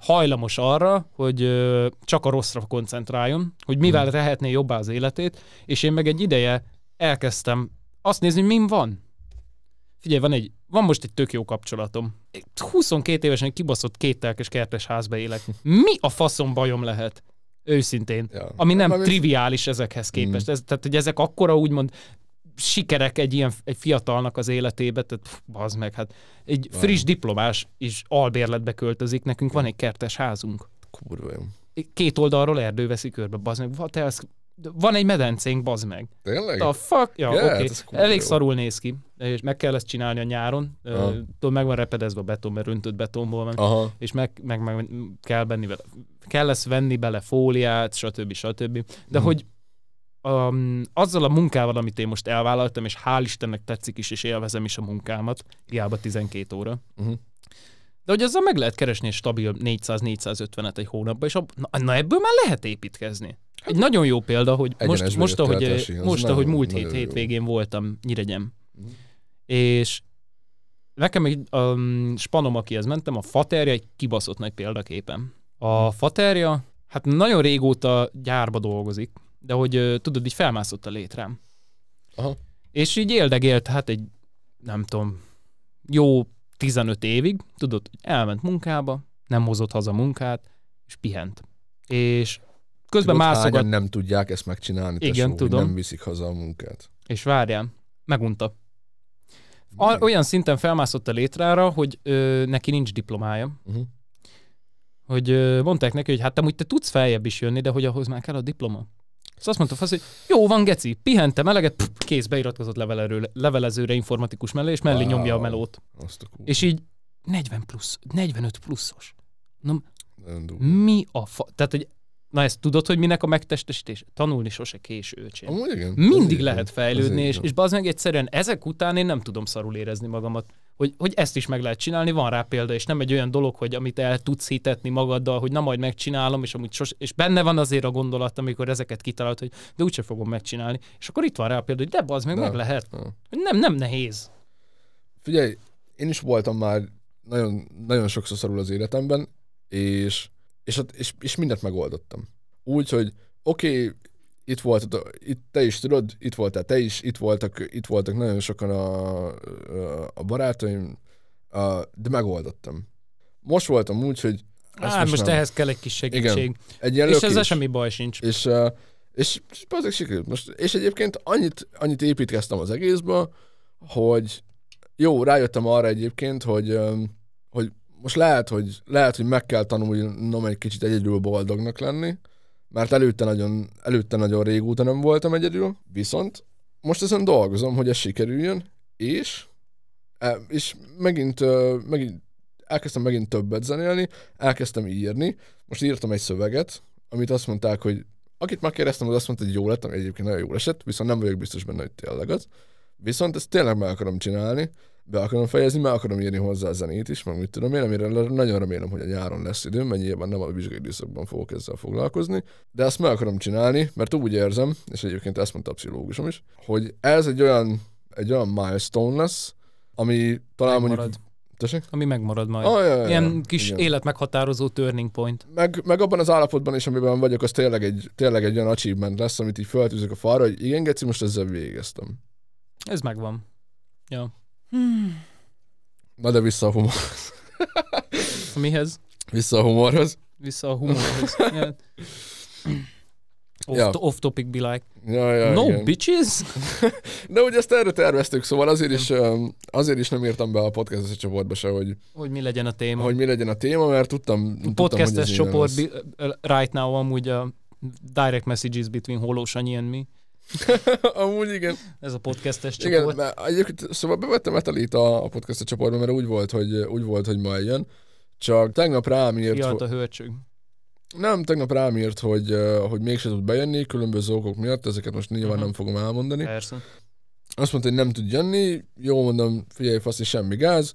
hajlamos arra, hogy ö, csak a rosszra koncentráljon, hogy mivel Hmm. tehetné jobbá az életét, és én meg egy ideje elkezdtem azt nézni, hogy min van. Figyelj, van, egy, van most egy tök jó kapcsolatom. 22 évesen kibaszott kéttelkes kertes házba élek. Mi a faszom bajom lehet? Őszintén. Ja. Ami nem Mármint- triviális ezekhez képest. Ez, tehát, hogy ezek akkora úgymond sikerek egy ilyen egy fiatalnak az életébe, tehát pff, bazd meg, hát egy Várj. friss diplomás is albérletbe költözik, nekünk van egy kertes házunk. Kurva jó. Két oldalról erdő veszi körbe, bazd meg. Van, te az, van egy medencénk, bazd meg. Tényleg? A fuck? Ja, Yeah, oké. hát Okay. ez kurva Elég jó. szarul néz ki, és meg kell ezt csinálni a nyáron. Uh, tudod, meg van repedezve a beton, mert öntött betonból van Aha. és meg, meg, meg kell, venni vele, kell lesz venni bele fóliát, stb. stb. De Mhm. hogy um, azzal a munkával, amit én most elvállaltam, és hál' Istennek tetszik is, és élvezem is a munkámat, hiába 12 óra, Uh-huh. De hogy azzal meg lehet keresni egy stabil 400-450-et egy hónapban, és ab, na, na ebből már lehet építkezni. Egy nagyon jó példa, hogy most, Egyenesbe most, jött ahogy, most nagyon- ahogy múlt hét jó. hétvégén voltam Nyíregyem, Mhm. és nekem egy um, spanom, akihez mentem, a faterja egy kibaszott nagy példaképen. A faterja, hát nagyon régóta gyárba dolgozik, de hogy tudod, így felmászott a létrám. Aha. És így éldegélt, hát egy, nem tudom, jó 15 évig, tudod, hogy elment munkába, nem hozott haza munkát, és pihent. És közben Tudod, mászogat, nem tudják ezt megcsinálni, Igen, tesó, hogy tudom. nem viszik haza a munkát. és várjál, megunta. A, olyan szinten felmászott a létrára, hogy ö, neki nincs diplomája. Uh-huh. Hogy ö, mondták neki, hogy hát amúgy te tudsz feljebb is jönni, de hogy ahhoz már kell a diploma. Szóval azt mondta fasz, hogy jó van, geci, pihentem eleget, pff, kész, beiratkozott levelezőre, levelezőre informatikus mellé, és mellé Wow. nyomja a melót. Azt a. És így 40 plusz, 45 pluszos. Na, mi a fa... Tehát, hogy na ezt tudod, hogy minek a megtestesítés? Tanulni sose késő, öcsém. Amúgy igen. Mindig lehet fejlődni, és, és bazd meg egyszerűen ezek után én nem tudom szarul érezni magamat. Hogy, hogy ezt is meg lehet csinálni, van rá példa, és nem egy olyan dolog, hogy amit el tudsz hitetni magaddal, hogy na majd megcsinálom, és amúgy sos, és benne van azért a gondolat, amikor ezeket kitalálod, hogy de úgyse fogom megcsinálni. És akkor itt van rá példa, hogy de meg, De. meg lehet. Hogy Nem, nem nehéz. Figyelj, én is voltam már nagyon, nagyon sokszor szarul az életemben, és, és, és, és mindent megoldottam. Úgy, hogy oké, okay, itt volt, itt te is tudod, itt voltál te is, itt voltak, itt voltak nagyon sokan a, a barátaim, a, de megoldottam. Most voltam úgy, hogy Á, most, most ehhez kell egy kis segítség. Igen. Egy ilyen és ezzel semmi baj sincs. És, uh, és, és, és sikerült. Most, és egyébként annyit, annyit építkeztem az egészbe, hogy jó, rájöttem arra egyébként, hogy, um, hogy most lehet, hogy, lehet, hogy meg kell tanulnom egy kicsit egyedül boldognak lenni, mert előtte nagyon, előtte nagyon régóta nem voltam egyedül, viszont most ezen dolgozom, hogy ez sikerüljön, és, e, és megint, megint elkezdtem megint többet zenélni, elkezdtem írni, most írtam egy szöveget, amit azt mondták, hogy akit megkérdeztem, az azt mondta, hogy jó lett, ami egyébként nagyon jó esett, viszont nem vagyok biztos benne, hogy tényleg az. Viszont ezt tényleg meg akarom csinálni, be akarom fejezni, meg akarom írni hozzá a zenét is, meg mit tudom én, amire nagyon remélem, hogy a nyáron lesz időm, mert nyilván nem a vizsgai időszakban fogok ezzel foglalkozni, de ezt meg akarom csinálni, mert úgy érzem, és egyébként ezt mondta a pszichológusom is, hogy ez egy olyan, egy olyan milestone lesz, ami talán Megmarad. mondjuk Tessék? Ami megmarad majd. Ah, ja, ja, Ilyen kis igen. életmeghatározó turning point. Meg, meg abban az állapotban is, amiben vagyok, az tényleg egy, tényleg egy olyan achievement lesz, amit így feltűzök a falra, hogy igen, Geci, most ezzel végeztem. Ez megvan. Ja. Hmm. Na de vissza a humorhoz. Mihez? Vissza a humorhoz. Vissza a humorhoz. ja. Off, ja. off topic be like. Ja, ja, no igen. bitches? De ugye ezt erre terveztük, szóval azért is, azért is nem írtam be a podcast csoportba se, hogy, hogy mi legyen a téma. Hogy mi legyen a téma, mert tudtam, a podcast csoport right now amúgy a direct messages between Holó Sanyi and me. Amúgy igen. Ez a podcastes csoport. Igen, mert egyébként, szóval bevettem Metalit a, a podcast csoportba, mert úgy volt, hogy, úgy volt, hogy ma jön. Csak tegnap rám írt... Fialt a hölcsög. Nem, tegnap rám írt, hogy, hogy mégse tud bejönni, különböző okok miatt, ezeket most nyilván uh-huh. nem fogom elmondani. Persze. Azt mondta, hogy nem tud jönni, jó mondom, figyelj, fasz, semmi gáz,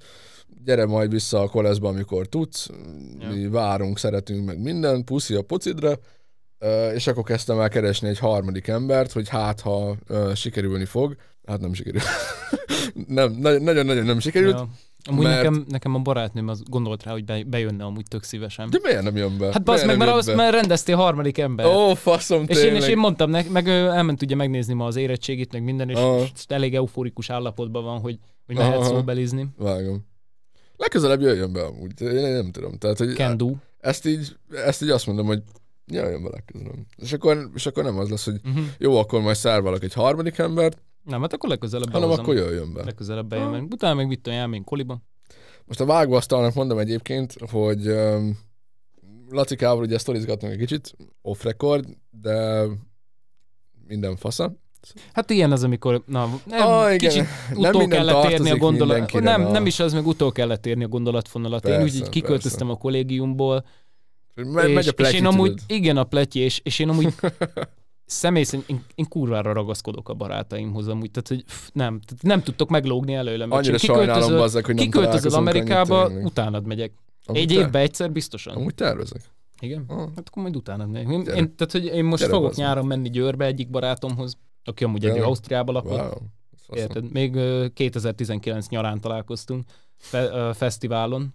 gyere majd vissza a koleszba, amikor tudsz, ja. mi várunk, szeretünk meg minden, puszi a pocidra, és akkor kezdtem el keresni egy harmadik embert, hogy hát, ha sikerülni fog, hát nem sikerült. nem, nagyon-nagyon nem sikerült. Ja. Amúgy mert... nekem, nekem a barátnőm az gondolt rá, hogy bejönne amúgy tök szívesen. De miért nem jön be? Hát az meg, mert, az, mert rendeztél harmadik ember. Ó, faszom és én, és én mondtam neki, meg elment ugye megnézni ma az érettségit, meg minden, és Aha. elég euforikus állapotban van, hogy, hogy mehet szóbelizni. Vágom. Legközelebb jöjjön be amúgy, én nem tudom. Tehát, hogy Can do. Ezt így, ezt így azt mondom, hogy jöjjön be legközelebb. És akkor, és akkor nem az lesz, hogy uh-huh. jó, akkor majd szárvalak egy harmadik embert, nem, hát akkor legközelebb Hanem akkor jöjjön be. Legközelebb bejön, mert utána meg mit tudom, elménk koliba. Most a vágóasztalnak mondom egyébként, hogy um, Lacikával ugye sztorizgatnak egy kicsit, off record, de minden fasza. Hát ilyen az, amikor na, nem, ah, kicsit igen. utól nem kellett érni a gondolat. Nem, a... nem is az, meg utól kellett érni a gondolatfonalat. Persze, én úgy így kiköltöztem persze. a kollégiumból, Me- és, megy a pleki, és én amúgy, tudod. igen, a pletje, és, és én amúgy személy szerint én, én kurvára ragaszkodok a barátaimhoz amúgy, tehát hogy pff, nem, tehát nem tudtok meglógni előlem. Annyira sajnálom bazzak, hogy nem Kiköltözöl Amerikába, annyit, utánad megyek. Amúgy Egy évben egyszer biztosan. Amúgy tervezek. Igen? Ah. Hát akkor majd megyek. Én, én, tehát, hogy én most Gyere fogok bazzak. nyáron menni Győrbe egyik barátomhoz, aki amúgy egy Ausztriába lakott. Wow. Érted? Még 2019 nyarán találkoztunk fe, fesztiválon.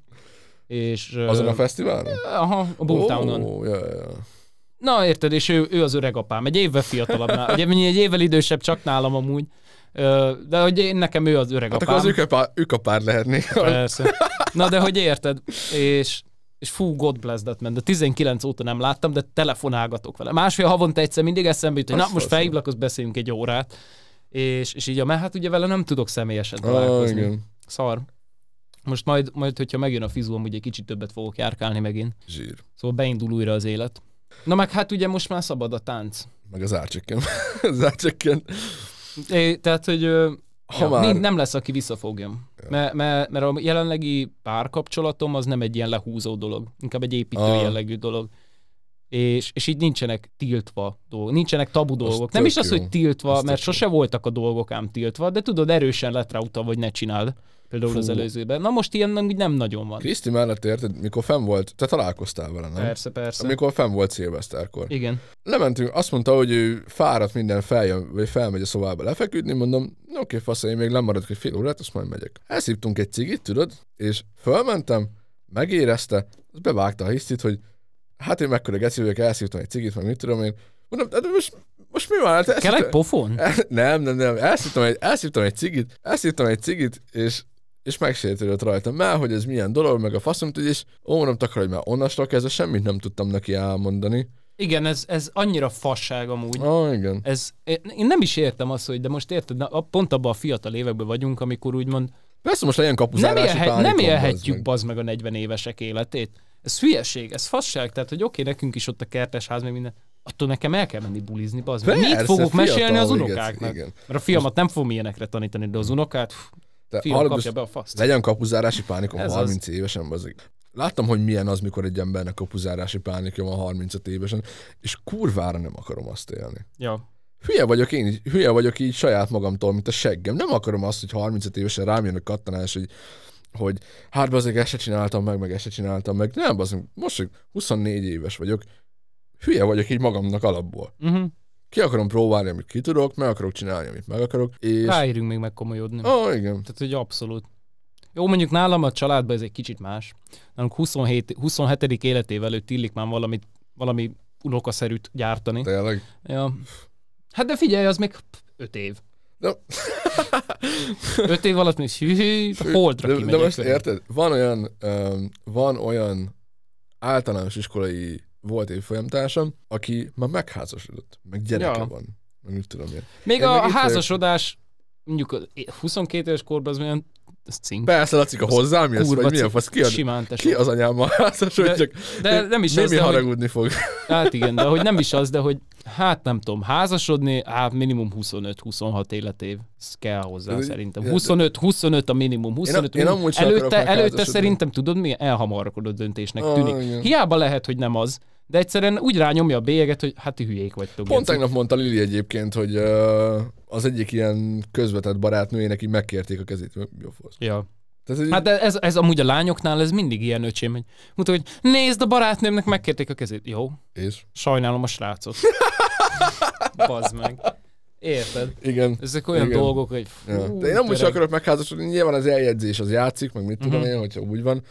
És, Azon a fesztiválon? Aha, a Boomtownon. Oh, yeah, yeah. Na, érted, és ő, ő az öreg apám, egy évvel fiatalabb nálam. Ugye egy évvel idősebb csak nálam amúgy. De hogy én, nekem ő az öreg hát apám. akkor az ükapár, ükapár lehetné. Persze. Na, de hogy érted, és, és fú, God bless that man, de 19 óta nem láttam, de telefonálgatok vele. Másfél havonta egyszer mindig eszembe jut, hogy na, most felhívlak, az beszéljünk egy órát. És, és így, mert hát ugye vele nem tudok személyesen találkozni. Oh, Szar. Most majd, majd, hogyha megjön a fizu, ugye egy kicsit többet fogok járkálni megint. Zsír. Szóval beindul újra az élet. Na meg hát ugye most már szabad a tánc. Meg az árcsekken. az árcsekken. É, tehát, hogy ha ja, már... nem lesz, aki visszafogjam. Ja. Mert, mert, mert a jelenlegi párkapcsolatom az nem egy ilyen lehúzó dolog, inkább egy építő ah. jellegű dolog. És, és így nincsenek tiltva dolgok, nincsenek tabu dolgok. Az nem is az, hogy tiltva, az mert sose voltak a dolgok ám tiltva, de tudod, erősen lett rá utal, hogy ne csináld például Fú. az előzőben. Na most ilyen nem, nem nagyon van. Kriszti mellett érted, mikor fenn volt, te találkoztál vele, nem? Persze, persze. Amikor fenn volt szilveszterkor. Igen. Lementünk, azt mondta, hogy ő fáradt minden feljön, vagy felmegy a szobába lefeküdni, mondom, oké, okay, fasz, én még lemaradok egy fél órát, azt majd megyek. Elszívtunk egy cigit, tudod, és fölmentem, megérezte, az bevágta a hisztit, hogy hát én mekkora geci vagyok, elszívtam egy cigit, meg mit tudom én. Mondom, de most most mi van? Hát Kell egy pofon? el- Nem, nem, nem. Elszívtam egy, elszívtam egy cigit, elszívtam egy cigit, és és megsértődött rajtam már, hogy ez milyen dolog, meg a faszom, tudj, és ó, mondom, takar, hogy már onnastól kezdve semmit nem tudtam neki elmondani. Igen, ez, ez annyira fasság amúgy. Ah, igen. Ez, én nem is értem azt, hogy de most érted, na, pont abban a fiatal években vagyunk, amikor úgymond Persze most nem, kapuzárási nem pánikom, élhetjük bazd bazd meg a 40 évesek életét. Ez hülyeség, ez fasság, tehát hogy oké, nekünk is ott a kertesház, meg minden, attól nekem el kell menni bulizni, bazd meg. Mit fogok mesélni az unokáknak? igen. Mert a fiamat nem fogom ilyenekre tanítani, de az unokát, pff, De fiam, hallod, kapja be a faszt. Legyen kapuzárási pánikom Ez 30 évesen, bazik. Láttam, hogy milyen az, mikor egy embernek kapuzárási pánikja van 35 évesen, és kurvára nem akarom azt élni. Ja. Hülye vagyok én, hülye vagyok így saját magamtól, mint a seggem. Nem akarom azt, hogy 35 évesen rám jön a kattanás, hogy, hogy hát bazeg, ezt se csináltam meg, meg ezt se csináltam meg. Nem, bazeg, most hogy 24 éves vagyok, hülye vagyok így magamnak alapból. Uh-huh. Ki akarom próbálni, amit ki tudok, meg akarok csinálni, amit meg akarok, és... Ráérünk még megkomolyodni. Ó, oh, igen. Tehát, hogy abszolút. Jó, mondjuk nálam a családban ez egy kicsit más. Nálunk 27, 27. életével előtt illik már valamit, valami unokaszerűt gyártani. Tényleg. Ja. Hát de figyelj, az még 5 év. De, 5 év alatt még hű, holdra de, de most érted, van olyan, um, van olyan általános iskolai volt évfolyamtársam, aki már megházasodott, meg gyereke Ja. van. Meg mit tudom én. Még Én a itt házasodás, mondjuk a 22 éves korban az olyan, ez cink. Persze, Lacika, hozzám jössz, vagy milyen fasz, ki, a, Simán tesó. ki az anyámmal házasod, De- csak De nem is az, Némi hogy, haragudni fog. hát igen, de hogy nem is az, de hogy hát nem tudom, házasodni, hát minimum 25-26 életév. Ez kell hozzá De- szerintem. de- 25, 25 a minimum. 25 én minimum. akarok előtte, előtte szerintem tudod mi? Elhamarkodott döntésnek Ah, tűnik. igen. Hiába lehet, hogy nem az, de egyszerűen úgy rányomja a bélyeget, hogy hát ti hülyék vagytok. Pont tegnap mondta Lili egyébként, hogy uh, az egyik ilyen közvetett barátnőjének így megkérték a kezét. Jó fasz. Ja. Tehát, ez, Hát de ez, ez amúgy a lányoknál ez mindig ilyen öcsém, hogy mutat, hogy nézd a barátnőmnek megkérték a kezét. Jó, és? sajnálom a srácot. Bazd meg. Érted? Igen. Ezek olyan Igen. dolgok, hogy fú, Ja. De én amúgy sem öreg. akarok megházasodni, nyilván az eljegyzés az játszik, meg mit tudom Mhm. én, hogyha úgy van.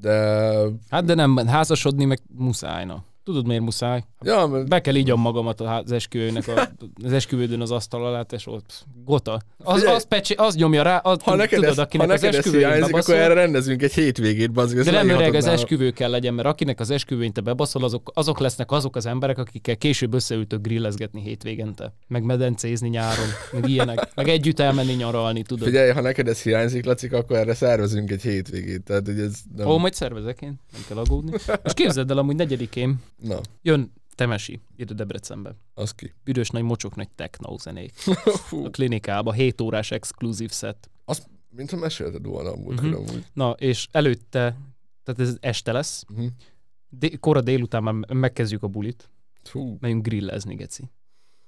De... Hát de nem, házasodni meg muszájna. Tudod miért muszáj? Ja, mert Be kell ígyam magamat az esküvőnek, a, az esküvődön az asztal alá, és ott gota. Az, az, pecsi, az nyomja rá, az, ha neked, tudod, ez, ha akinek az neked ez esküvőjén hiányzik, akkor bebaszol, erre rendezünk egy hétvégét, bazd, ez de nem öreg, az esküvő kell legyen, mert akinek az esküvőn te bebaszol, azok, azok lesznek azok az emberek, akikkel később összeültök grillezgetni hétvégente, meg medencézni nyáron, meg ilyenek, meg együtt elmenni nyaralni, tudod. Figyelj, ha neked ez hiányzik, Lacik, akkor erre szervezünk egy hétvégét. Tehát, hogy ez nem... Ó, majd szervezek én, nem kell aggódni. Most képzeld el, amúgy negyedikén Na, jön Temesi, ide Debrecenbe. az ki. Büdös nagy mocsok nagy techno zenék. A klinikába, 7 órás exkluzív set. mint ha mesélted volna a múlt Mhm. uh-huh. amúgy. Na, és előtte, tehát ez este lesz, Uh-huh. dé- kora délután már megkezdjük a bulit, Fú, megyünk grillezni, geci.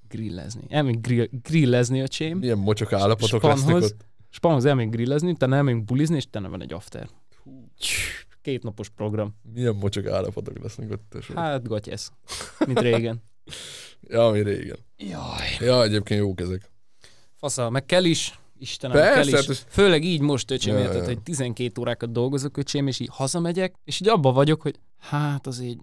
Grillezni. Elmegyünk grill, grillezni, öcsém. milyen mocsok állapotok Spanhoz. lesznek ott. Spanhoz elmegyünk grillezni, utána elmegyünk bulizni, és utána van egy after. Két napos program. Milyen mocsok állapotok lesznek ott. tesó. Hát, gatyesz. Mint régen. Ja, ami régen. Jaj. Ja, egyébként jók ezek. Fasza, meg kell is. Istenem, Persze, kell is. hát ez- Főleg így most, öcsém, Ja, érted, ja. hogy 12 órákat dolgozok, öcsém, és így hazamegyek, és így abba vagyok, hogy hát az így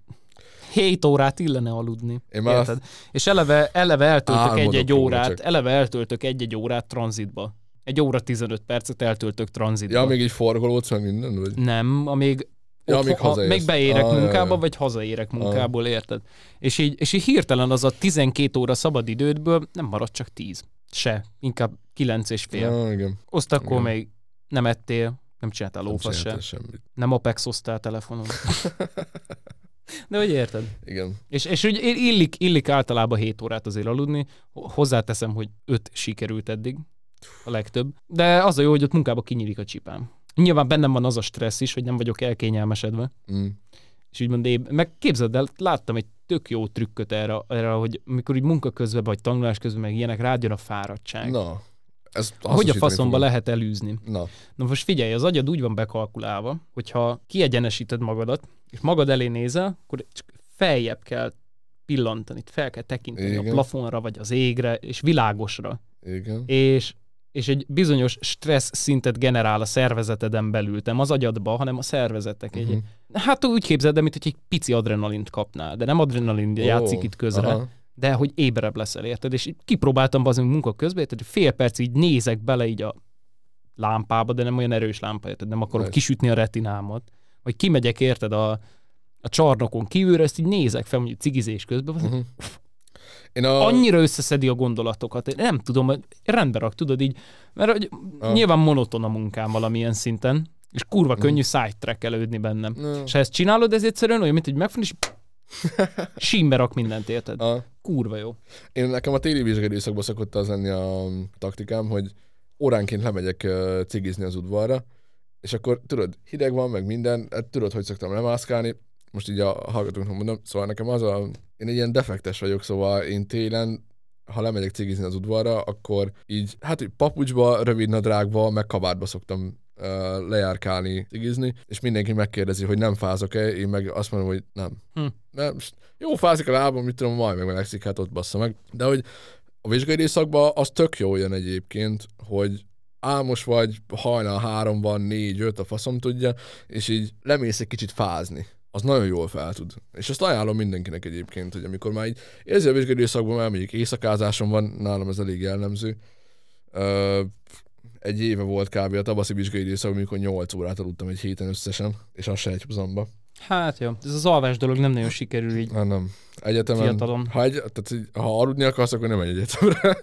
7 órát illene aludni. Én már Érted? És eleve, eleve eltöltök egy-egy órát, csak. eleve eltöltök egy-egy órát tranzitba. Egy óra 15 percet eltöltök tranzitba. Ja, még így forgolódsz meg minden, vagy? Nem, amíg, Ja, amíg ha, még beérek Ah, munkába, ja. vagy hazaérek munkából, érted? És így, és így hirtelen az a 12 óra szabad idődből nem marad csak 10. Se, inkább 9 és fél. Ja, igen. Azt akkor Igen. még nem ettél, nem csináltál lófasz se, semmit. nem apexoztál telefonon. De hogy érted? Igen. És, és úgy illik, illik általában 7 órát azért aludni. Hozzáteszem, hogy 5 sikerült eddig, a legtöbb. De az a jó, hogy ott munkába kinyílik a csipám. Nyilván bennem van az a stressz is, hogy nem vagyok elkényelmesedve. Mm. És úgymond éb... meg képzeld el, láttam egy tök jó trükköt erre, erre hogy mikor így munka közben, vagy tanulás közben, meg ilyenek, rájön a fáradtság. Na. Ez hogy a faszomba fogom. lehet elűzni? Na. Na most figyelj, az agyad úgy van bekalkulálva, hogyha kiegyenesíted magadat, és magad elé nézel, akkor csak feljebb kell pillantani, fel kell tekinteni Igen. a plafonra, vagy az égre, és világosra. Igen. És, és egy bizonyos stressz szintet generál a szervezeteden belül, nem az agyadba, hanem a szervezetek. Egy, Mhm. Hát úgy képzeld el, mint hogy egy pici adrenalint kapnál, de nem adrenalin Ó, játszik itt közre, aha. de hogy éberebb leszel, érted? És kipróbáltam az munka közben, érted? Fél perc így nézek bele így a lámpába, de nem olyan erős lámpa, érted? Nem akarom Right. kisütni a retinámat. Vagy kimegyek, érted, a, a csarnokon kívülre, ezt így nézek fel, mondjuk cigizés közben, uh-huh. Én a... annyira összeszedi a gondolatokat. Én nem tudom, hogy rendbe rak, tudod így, mert hogy Ah. nyilván monoton a munkám valamilyen szinten, és kurva Mhm. könnyű sidetrack bennem. No. És ha ezt csinálod, ez egyszerűen olyan, mint hogy megfogod, és símbe rak mindent, érted? A... Kurva jó. Én nekem a téli vizsgaidőszakban szokott az lenni a taktikám, hogy óránként lemegyek cigizni az udvarra, és akkor tudod, hideg van, meg minden, hát tudod, hogy szoktam lemászkálni, most így a hallgatóknak mondom, szóval nekem az a, én egy ilyen defektes vagyok, szóval én télen, ha lemegyek cigizni az udvarra, akkor így, hát így papucsba, rövid nadrágba, meg kabátba szoktam uh, lejárkálni, cigizni, és mindenki megkérdezi, hogy nem fázok-e, én meg azt mondom, hogy nem. Hm. Most jó, fázik a lábam, mit tudom, majd megmelegszik, hát ott bassza meg. De hogy a vizsgai időszakban az tök jó jön egyébként, hogy álmos vagy, hajnal három van, négy, öt, a faszom tudja, és így lemész egy kicsit fázni. Az nagyon jól fel tud. És ezt ajánlom mindenkinek egyébként, hogy amikor már így érzi a vizsgai időszakban, már mondjuk éjszakázásom van, nálam ez elég jellemző. Ö, egy éve volt kb. a tavaszi vizsgai időszak, amikor 8 órát aludtam egy héten összesen, és az se egy hozamba. Hát jó, ez az alvás dolog nem nagyon sikerül így. Hát nem. Egyetemen, Fiatalon. ha, egy, tehát, így, ha aludni akarsz, akkor nem menj egyetemre.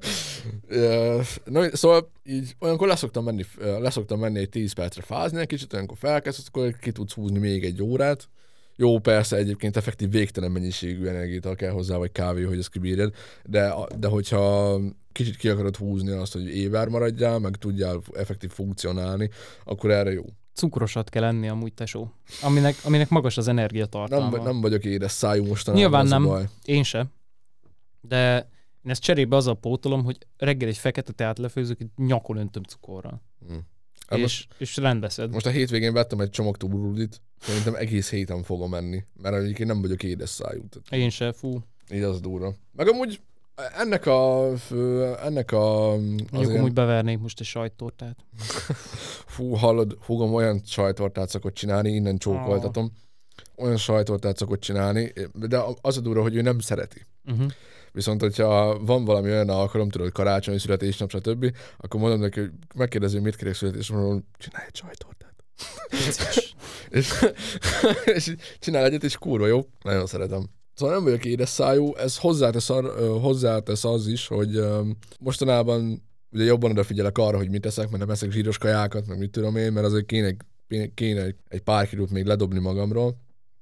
Na, szóval így olyankor leszoktam menni, leszoktam menni egy 10 percre fázni, egy kicsit olyankor felkezd, akkor ki tudsz húzni még egy órát. Jó, persze egyébként effektív végtelen mennyiségű energiát kell hozzá, vagy kávé, hogy ezt kibírjad, de, de hogyha kicsit ki akarod húzni azt, hogy éber maradjál, meg tudjál effektív funkcionálni, akkor erre jó. Cukrosat kell enni amúgy, tesó. Aminek, aminek magas az energiatartalma. Nem, nem vagyok édes szájú mostanában, Nyilván az a nem. baj. Én se. De én ezt cserébe azzal pótolom, hogy reggel egy fekete teát lefőzök, egy nyakon öntöm cukorral. Hm. Hát és, és rendbeszed. Most a hétvégén vettem egy csomag tubrudit, szerintem egész héten fogom enni, mert egyébként nem vagyok édes szájú. Tehát Én se, fú. így az durva. Meg amúgy ennek a, ennek a, Mondjuk azért, amúgy bevernék most egy sajttortát. fú, hallod, húgom olyan sajtortát szokott csinálni, innen csókoltatom, olyan sajtortát szokott csinálni, de az a durva, hogy ő nem szereti. Uh-huh. Viszont, hogyha van valami olyan alkalom, tudod, karácsony, születésnap, stb., akkor mondom neki, hogy megkérdezi, mit kérek születésnapra, mondom, csinálj egy sajtortát. és, és csinál egyet, és kurva jó, nagyon szeretem. Szóval nem vagyok édes szájú, ez hozzátesz, ar, hozzátesz az is, hogy mostanában ugye jobban odafigyelek arra, hogy mit eszek, mert nem eszek zsíros kajákat, meg mit tudom én, mert azért kéne, kéne egy- egy pár kilót még ledobni magamról.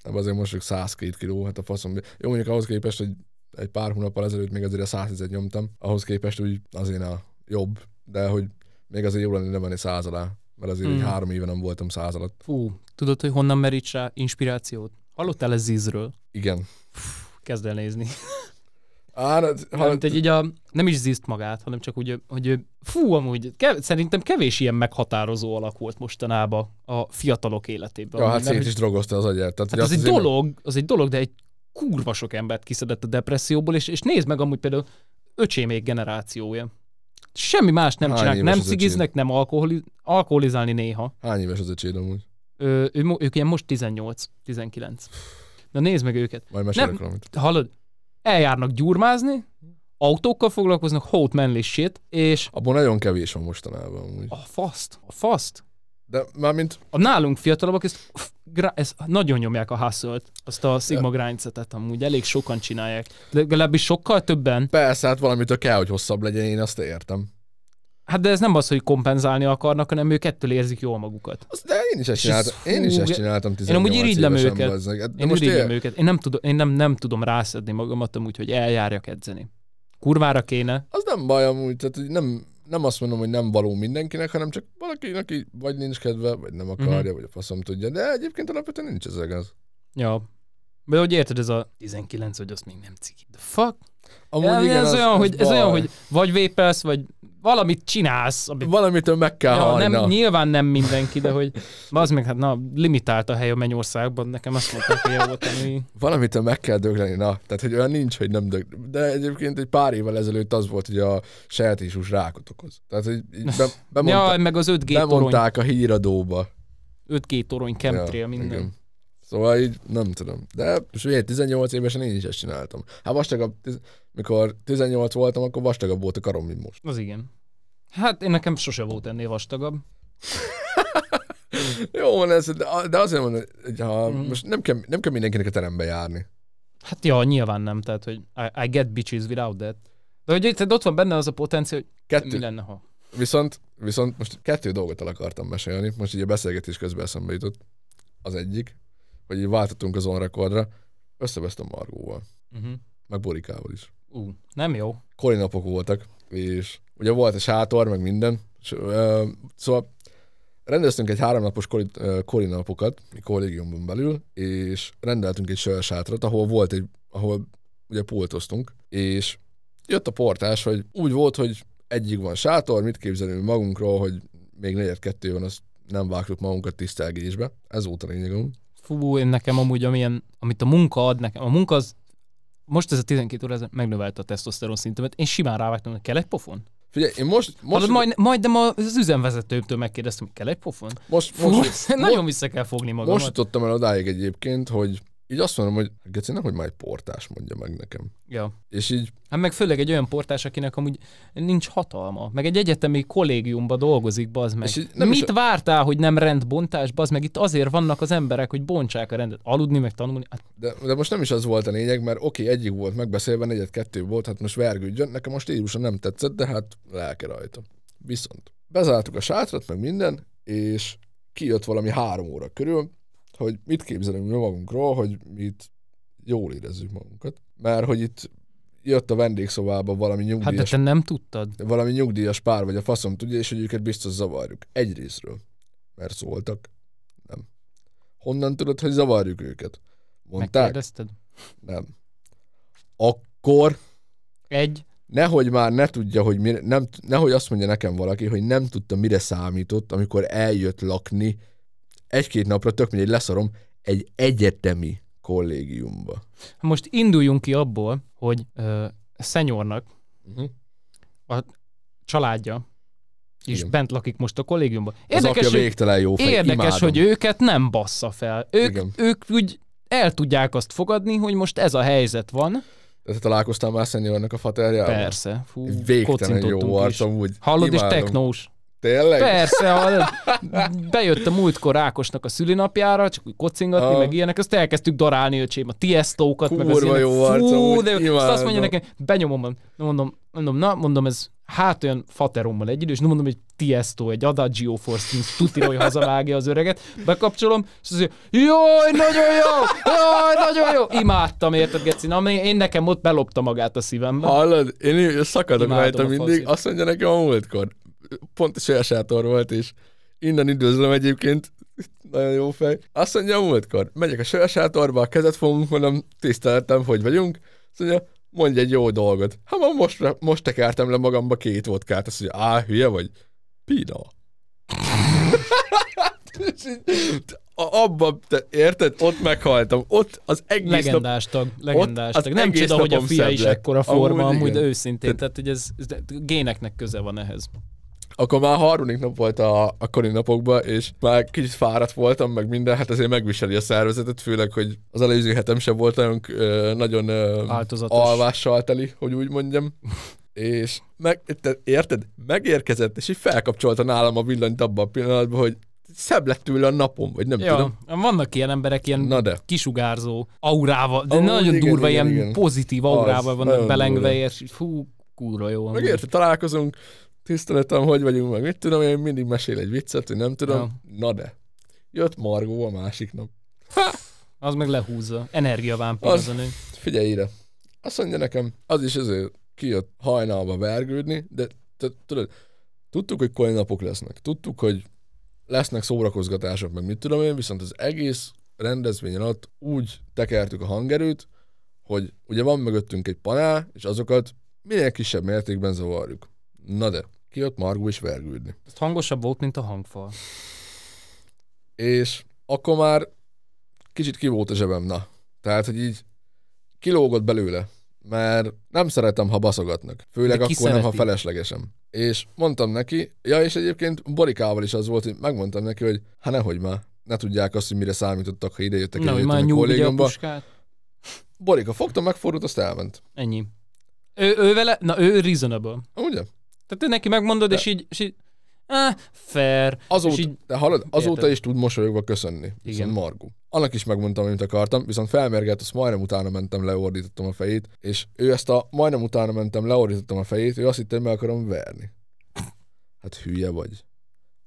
Nem azért most csak 102 kiló, hát a faszom. Jó, mondjuk ahhoz képest, hogy egy pár hónappal ezelőtt még azért a 110 nyomtam, ahhoz képest úgy azért a jobb, de hogy még azért jó lenne lemenni száz alá, mert azért Hmm. hmm. három éve nem voltam száz alatt. Fú, tudod, hogy honnan meríts rá inspirációt? Hallottál ez Zizről? Igen. Kezd el nézni. Á, de, Ha, ha, így a, nem is ziszt magát, hanem csak úgy, hogy fú, amúgy kev, szerintem kevés ilyen meghatározó alak volt mostanában a fiatalok életében. ja, hát szét is drogozta az agyát. Tehát, Hát az azt egy dolog, az egy dolog, de egy kurva sok embert kiszedett a depresszióból, és, és nézd meg amúgy például öcsémék generációja. Semmi más nem Hány csinálnak, nem ciggiznek, nem alkoholi, alkoholizálni néha. Hány éves az öcséd amúgy? Ö, ő, ők ilyen most 18, 19. Na nézd meg őket. Majd mesélek Nem. Hallod, eljárnak gyurmázni, autókkal foglalkoznak, hot manly shit, és Abban nagyon kevés van mostanában amúgy. a faszt, a faszt, De mármint, a nálunk fiatalabbak ezt, gra- ezt nagyon nyomják a hustle azt a Sigma grindsetet amúgy elég sokan csinálják. De legalábbis sokkal többen. persze, hát valamitől kell, hogy hosszabb legyen, én azt értem. Hát de ez nem az, hogy kompenzálni akarnak, hanem ők ettől érzik jól magukat. Azt, de én is ezt És ez csináltam. Én is ezt csináltam Én 18 amúgy irigylem őket. bazzeg. Hát, de Én irigylem él, őket. Én nem, tudom, én nem, nem tudom rászedni magamat amúgy, hogy eljárjak edzeni. Kurvára kéne. az nem baj amúgy, tehát nem, nem azt mondom, hogy nem való mindenkinek, hanem csak valaki, aki vagy nincs kedve, vagy nem akarja, Mhm. vagy a faszom tudja. De egyébként alapvetően nincs ez az. Ja. De hogy érted, ez a 19, hogy azt még nem ciki. The fuck? Amúgy Ja, igen, ez, az- olyan, az hogy, ez olyan, baj. hogy vagy vépelsz, vagy valamit csinálsz. Amit, Valamitől meg kell ja, halni. nem, nyilván nem mindenki, de hogy az meg, hát na, limitált a hely a mennyországban, nekem azt mondták, hogy volt, ami... Valamitől meg kell dögleni, na. Tehát, hogy olyan nincs, hogy nem dög. De egyébként egy pár évvel ezelőtt az volt, hogy a sertésús rákot okoz. Tehát, hogy be, bemondta, Ja, meg az 5G torony, a híradóba. 5G torony, chemtrail, Ja, minden. igen. Szóval így nem tudom. De most ugye 18 évesen én is ezt csináltam. Hát vastagabb, tiz- mikor 18 voltam, akkor vastagabb volt a karom, mint most. Az igen. Hát én nekem sose volt ennél vastagabb. Jó van ez, de, de azért mondom, hogy ha Mhm. most nem kell, nem kell mindenkinek a terembe járni. Hát ja, nyilván nem, tehát hogy I, I get bitches without that. De hogy itt ott van benne az a potenciál, hogy mi Kettő, lenne, ha... viszont, viszont most kettő dolgot el akartam mesélni, most így a beszélgetés közben eszembe jutott. Az egyik, hogy így váltottunk az on recordra, összevesztem Margóval, Uh-huh. meg Borikával is. Uh, nem jó. kori napok voltak, és ugye volt a sátor, meg minden, és, ö, szóval rendeztünk egy háromnapos kori, ö, kori napokat, mi kollégiumban belül, és rendeltünk egy sörsátrat, ahol volt egy, ahol ugye pultoztunk, és jött a portás, hogy úgy volt, hogy egyik van sátor, mit képzelünk magunkról, hogy még negyed kettő van, azt nem vágtuk magunkat tisztelgésbe. Ez volt a lényeg amúgy. Fú, én nekem amúgy, amilyen, amit a munka ad nekem, a munka az, most ez a 12 óra ez megnövelte a tesztoszteron szintemet, én simán rávágtam, hogy kell egy pofon? Figyelj, én most, most, Most, majd, majdnem az üzemvezetőmtől megkérdeztem, hogy kell egy pofon? most, Fú, most, most, nagyon vissza kell fogni magamat. Most jutottam el odáig egyébként, hogy így azt mondom, hogy Geci, nehogy már egy portás mondja meg nekem. Ja. És így, Hát meg főleg egy olyan portás, akinek amúgy nincs hatalma. Meg egy egyetemi kollégiumban dolgozik, bazd meg. És így nem Mit is vártál, hogy nem rendbontás, bazd meg? Itt azért vannak az emberek, hogy bontsák a rendet. Aludni, meg tanulni. Hát, de, de most nem is az volt a lényeg, mert oké, okay, egyik volt megbeszélve, negyed kettő volt, hát most vergődjön, nekem most stílusa nem tetszett, de hát lelke rajta. Viszont bezártuk a sátrat, meg minden, és kijött valami három óra körül, hogy mit képzelünk mi magunkról, hogy mi itt jól érezzük magunkat. Mert hogy itt jött a vendégszobába valami hát de nyugdíjas te nem tudtad. valami nyugdíjas pár, vagy a faszom tudja, és hogy őket biztos zavarjuk. Egy részről. Mert szóltak. Nem. Honnan tudod, hogy zavarjuk őket? Mondták? Megkérdezted? Nem. Akkor Egy. nehogy már ne tudja, hogy mire, nem, nehogy azt mondja nekem valaki, hogy nem tudta, mire számított, amikor eljött lakni egy-két napra, tök mindegy, leszarom, egy egyetemi kollégiumba. Most induljunk ki abból, hogy ö, szenyornak Uh-huh. családja és Igen. bent lakik most a kollégiumban. Az Érdekes, hogy, végtelen jó fej, érdekes imádom. hogy őket nem bassza fel. Ők, Igen. ők úgy el tudják azt fogadni, hogy most ez a helyzet van. Te találkoztál már szenyornak a faterjával? Persze. Fú, Végtelen jó is. arc, amúgy. Hallod, és Imádom. technós. Tényleg? Persze, hallod, bejött a múltkor Ákosnak a szülinapjára, csak úgy kocingatni, Aha. meg ilyenek, azt elkezdtük darálni, öcsém, a tiestókat, meg az ilyenek. jó Fú, de. Azt azt mondja nekem, benyomom, mondom, mondom, na, mondom, ez hát olyan faterommal egy és mondom, hogy Tiesto, egy Adagio Force tuti, hogy hazavágja az öreget, bekapcsolom, és azt mondja, jaj, nagyon jó, jaj, nagyon jó. Imádtam, érted, Geci? Na, én nekem ott belopta magát a szívembe. Hallod, én szakadok Imádom rajta a mindig, azt mondja nekem a múltkor. Pont a sajásátor volt, és innen üdvözlöm egyébként, nagyon jó fej. Azt mondja múltkor, megyek a sajásátorba, a kezet fogunk, mondom, tiszteltem, hogy vagyunk. Azt mondja, mondj egy jó dolgot. Hát ma most, most tekertem le magamba két vodkát. Azt mondja, á, hülye vagy? Pina. És így, a- abba, te érted? Ott meghaltam. Ott az egész nap Legendás tag, legendás tag. Nem csoda, hogy a fia is lett. ekkora forma, Amúgy amúgy, de őszintén, tehát hogy ez, ez géneknek köze van ehhez. Akkor már harmadik nap volt a, a kori napokban, és már kicsit fáradt voltam, meg minden, hát azért megviseli a szervezetet, főleg, hogy az előző hetem sem volt nagyon, nagyon Áltozatos. alvással teli, hogy úgy mondjam. És meg, te, érted? Megérkezett, és így felkapcsolta nálam a villanyt abban a pillanatban, hogy szebb lett tőle a napom, vagy nem Ja, tudom. vannak ilyen emberek, ilyen Na de. kisugárzó aurával, de Amúgy nagyon igen, durva, igen, ilyen igen. pozitív aurával Az, vannak belengve, durva. és fú, kurva jó. amúgy. Meg érted, találkozunk, tiszteletem, hogy vagyunk, meg mit tudom, én mindig mesél egy viccet, hogy nem tudom. Ja. Na de. Jött Margó a másik nap. Az meg lehúzza. Energiavámpír Az- az a nő. Figyelj ide. Azt mondja nekem, az is azért kijött hajnalba vergődni, de tudod, tudtuk, hogy koly napok lesznek. Tudtuk, hogy lesznek szórakozgatások, meg mit tudom én, viszont az egész rendezvényen alatt úgy tekertük a hangerőt, hogy ugye van mögöttünk egy panel, és azokat minél kisebb mértékben zavarjuk. Na de, kijött Margó is vergődni. Ez hangosabb volt, mint a hangfal. És akkor már kicsit ki volt a zsebem, na. Tehát, hogy így kilógott belőle, mert nem szeretem, ha baszogatnak. Főleg akkor ki nem, ha szereti? feleslegesem. És mondtam neki, ja, és egyébként Borikával is az volt, hogy megmondtam neki, hogy hát nehogy már, ne tudják azt, hogy mire számítottak, ha idejöttek Na, hogy eljöttem már a a kollégiumba. puskát. Borika fogta, megfordult, azt elment. Ennyi. Ő, ő vele, na ő reasonable. Ugye? Tehát ő neki megmondod, De- és így, és így ah, fair. Azóta, így- de hallod, azóta Érted. is tud mosolyogva köszönni. Viszont Igen. Margu. Annak is megmondtam, amit akartam, viszont felmergelt, azt majdnem utána mentem, leordítottam a fejét, és ő ezt a majdnem utána mentem, leordítottam a fejét, ő azt hitte, hogy meg akarom verni. Hát hülye vagy.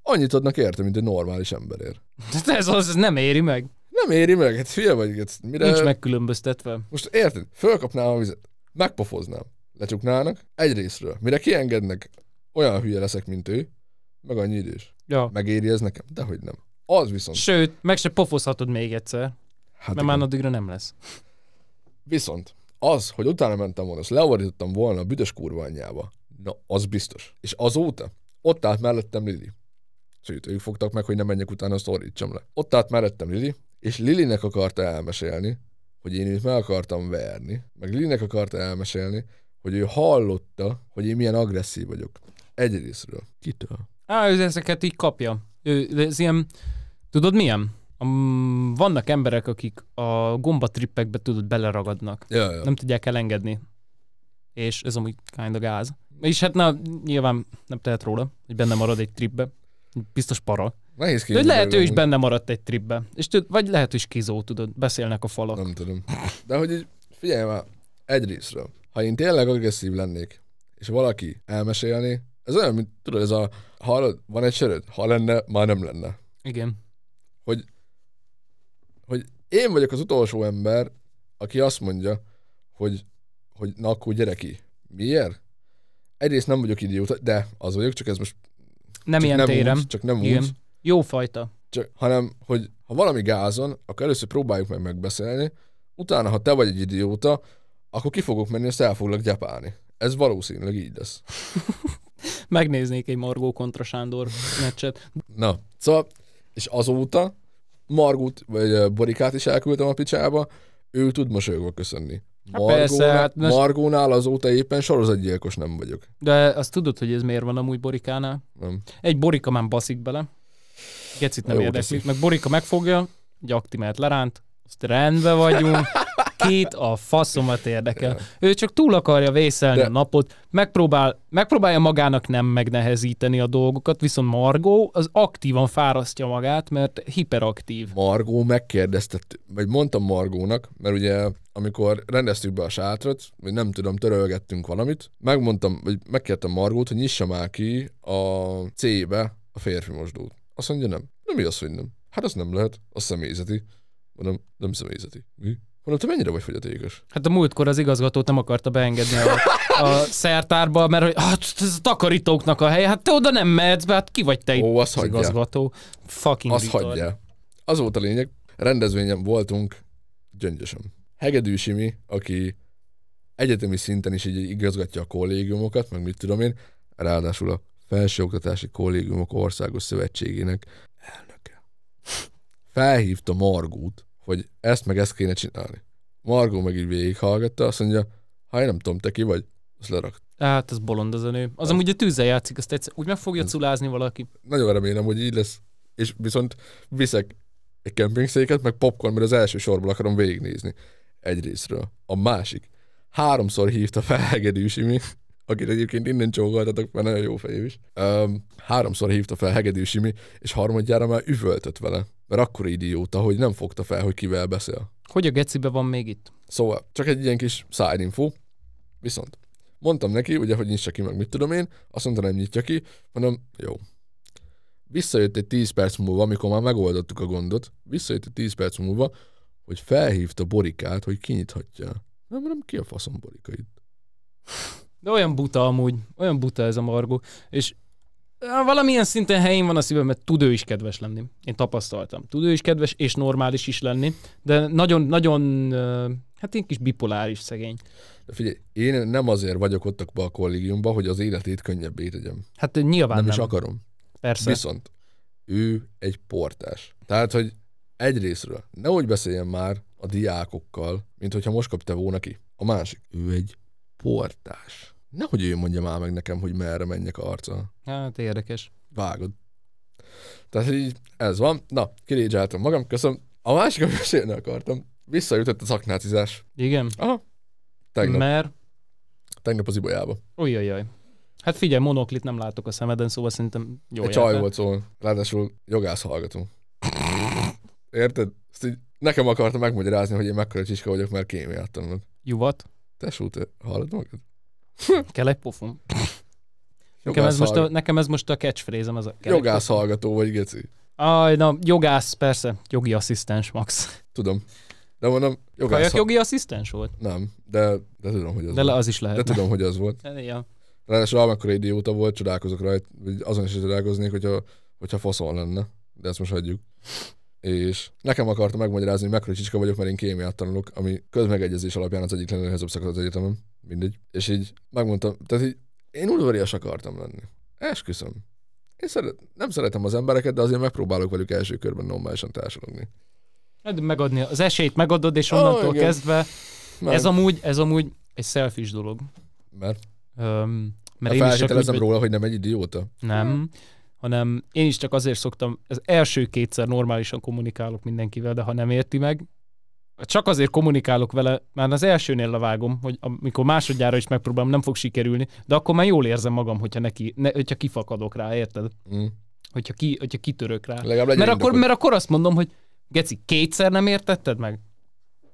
Annyit adnak érte, mint egy normális emberért. Tehát ez az, ez nem éri meg. Nem éri meg, hát hülye vagy. Hát mire... Nincs megkülönböztetve. Most érted? Fölkapnám a vizet, megpofoznám, lecsuknának, egyrésztről. Mire kiengednek, olyan hülye leszek, mint ő, meg annyi idős. Ja. Megéri ez nekem? Dehogy nem. Az viszont. Sőt, meg se pofozhatod még egyszer, Hát mert már addigra nem lesz. Viszont az, hogy utána mentem volna, azt leordítottam volna a büdös kurva anyjába, na, az biztos. És azóta ott állt mellettem Lili. Sőt, ők fogtak meg, hogy ne menjek utána, azt ordítsam le. Ott állt mellettem Lili, és Lilinek akarta elmesélni, hogy én őt meg akartam verni, meg Lilinek akarta elmesélni, hogy ő hallotta, hogy én milyen agresszív vagyok. Egyrésztről. Kitől? Á, ő ezeket így kapja. Ő, ez ilyen, tudod milyen? Um, vannak emberek, akik a gombatrippekbe tudod beleragadnak. Ja, ja. Nem tudják elengedni. És ez amúgy kind of gáz. És hát na, nyilván nem tehet róla, hogy benne marad egy tripbe. Biztos para. Nehéz De hogy lehet ő is benne maradt egy tripbe. És tud, vagy lehet, hogy skizó, tudod, beszélnek a falak. Nem tudom. De hogy így, figyelj már, egyrésztről, ha én tényleg agresszív lennék, és valaki elmesélni, ez olyan, mint tudod, ez a, hallod, van egy söröd, ha lenne, már nem lenne. Igen. Hogy én vagyok az utolsó ember, aki azt mondja, hogy, hogy na akkor gyere ki. Miért? Egyrészt nem vagyok idióta, de az vagyok, csak ez most Nem csak ilyen nem térem. úgy, csak nem Igen. úgy, Jó fajta. csak, hanem, hogy ha valami gázon, akkor először próbáljuk meg megbeszélni, utána, ha te vagy egy idióta, akkor ki fogok menni, azt el foglak gyepálni. Ez valószínűleg így lesz. Megnéznék egy Margó kontra Sándor meccset. Na, szóval, és azóta Margut, vagy Borikát is elküldtem a picsába, ő tud mosolyogva köszönni. Hát persze, hát most- Margónál azóta éppen sorozatgyilkos nem vagyok. De azt tudod, hogy ez miért van amúgy Borikánál? Nem. Egy Borika már baszik bele. Gecit nem Jó érdekli. Meg Borika megfogja, egy aktimát leránt, azt rendben vagyunk, két a faszomat érdekel. Ő csak túl akarja vészelni De- a napot, megpróbál, megpróbálja magának nem megnehezíteni a dolgokat, viszont Margó az aktívan fárasztja magát, mert hiperaktív. Margó megkérdezte, vagy mondtam Margónak, mert ugye amikor rendeztük be a sátrat, vagy nem tudom, törölgettünk valamit, megmondtam, vagy megkértem Margót, hogy nyissa már ki a C-be a férfi mosdót. Azt mondja, nem. Nem mi az, hogy nem? Hát az nem lehet, az személyzeti. Mondom, nem személyzeti. Mi? Mondom, te mennyire vagy fogyatékos? Hát a múltkor az igazgatót nem akarta beengedni a, a szertárba, mert hogy hát ez a takarítóknak a helye, hát te oda nem mehetsz be, hát ki vagy te Ó, azt az hagyja. igazgató. Fucking retard. hagyja. Az volt a lényeg. Rendezvényen voltunk gyöngyösen. Hegedű Simi, aki egyetemi szinten is így igazgatja a kollégiumokat, meg mit tudom én, ráadásul a Felsőoktatási Kollégiumok Országos Szövetségének elnöke. Felhívta Margót, hogy ezt meg ezt kéne csinálni. Margó meg így végighallgatta, azt mondja, ha én nem tudom, te ki vagy, azt lerakt. Hát, ez bolond az a nő. Az amúgy a tűzzel játszik, azt egyszer úgy meg fogja culázni valaki. Nagyon remélem, hogy így lesz. És viszont viszek egy kempingszéket, meg popcorn, mert az első sorból akarom végignézni. Egyrésztről. A másik. Háromszor hívta fel Hegedű Simi, akit egyébként innen csókoltatok, mert nagyon jó fejű is. Um, háromszor hívta fel Hegedű Simi, és harmadjára már üvöltött vele. Mert akkor idióta, hogy nem fogta fel, hogy kivel beszél. Hogy a gecibe van még itt? Szóval, csak egy ilyen kis info. Viszont mondtam neki, ugye, hogy nyissa ki, meg mit tudom én, azt mondta, nem nyitja ki, mondom, jó. Visszajött egy 10 perc múlva, amikor már megoldottuk a gondot, visszajött egy 10 perc múlva, hogy felhívta Borikát, hogy kinyithatja. Nem, mondom, ki a faszom Borika itt? De olyan buta amúgy, olyan buta ez a Margó. És valamilyen szinten helyén van a szívem, mert tud ő is kedves lenni. Én tapasztaltam. Tud ő is kedves és normális is lenni, de nagyon, nagyon, hát ilyen kis bipoláris szegény. De figyelj, én nem azért vagyok ott a kollégiumban, hogy az életét könnyebbé tegyem. Hát nyilván Nem, nem. is akarom. Persze. Viszont ő egy portás. Tehát, hogy egyrésztről nehogy beszéljen már a diákokkal, mint hogyha most kapta volna ki. A másik, ő egy portás. Nehogy ő mondja már meg nekem, hogy merre menjek arccal. Hát érdekes. Vágod. Tehát így ez van. Na, kirédzsáltam magam, köszönöm. A másik, amit mesélni akartam, visszajutott a szaknácizás. Igen. Aha. Tegnap, Mert, tegnap az ibolyába. ujjajjaj. Hát figyelj, monoklit nem látok a szemeden, szóval szerintem jó Egy csaj volt szó, ráadásul jogász hallgató. Érted? Ezt így nekem akarta megmagyarázni, hogy én mekkora csiska vagyok, mert kémiát tanulok. Juvat. Tesó, te hallod magad? Kell egy pofon. Nekem ez, most a, nekem ez most a catchphrase-em. Ez a Jogász hallgató vagy, geci. Aj, na, jogász, persze. Jogi asszisztens, Max. Tudom. De mondom, jogász Kajak ha- jogi asszisztens volt? Nem, de, de tudom, hogy az De volt. az is lehet. De tudom, hogy az volt. Ja. Ráadásul amekkora idióta volt, csodálkozok rajta, azon is csodálkoznék, hogyha, hogyha faszon lenne. De ezt most hagyjuk. És nekem akarta megmagyarázni, hogy mekkora csicska vagyok, mert én kémiát tanulok, ami közmegegyezés alapján az egyik legnehezebb szakasz az egyetemen. Mindegy. És így megmondtam, tehát így én udvarias akartam lenni. Esküszöm. Én szeret, nem szeretem az embereket, de azért megpróbálok velük első körben normálisan társadalni. Hát Megadni az esélyt megadod, és onnantól igen. kezdve Meg, ez amúgy, ez amúgy egy selfish dolog. mert Öm, mert mert én is csak úgy, róla, hogy nem egy idióta. nem, hanem én is csak azért szoktam, az első kétszer normálisan kommunikálok mindenkivel, de ha nem érti meg, csak azért kommunikálok vele, már az elsőnél levágom, hogy amikor másodjára is megpróbálom, nem fog sikerülni, de akkor már jól érzem magam, hogyha, neki, ne, hogyha kifakadok rá, érted? Mm. Hogyha, ki, hogyha kitörök rá. Mert akkor, indokod. mert akkor azt mondom, hogy Geci, kétszer nem értetted meg?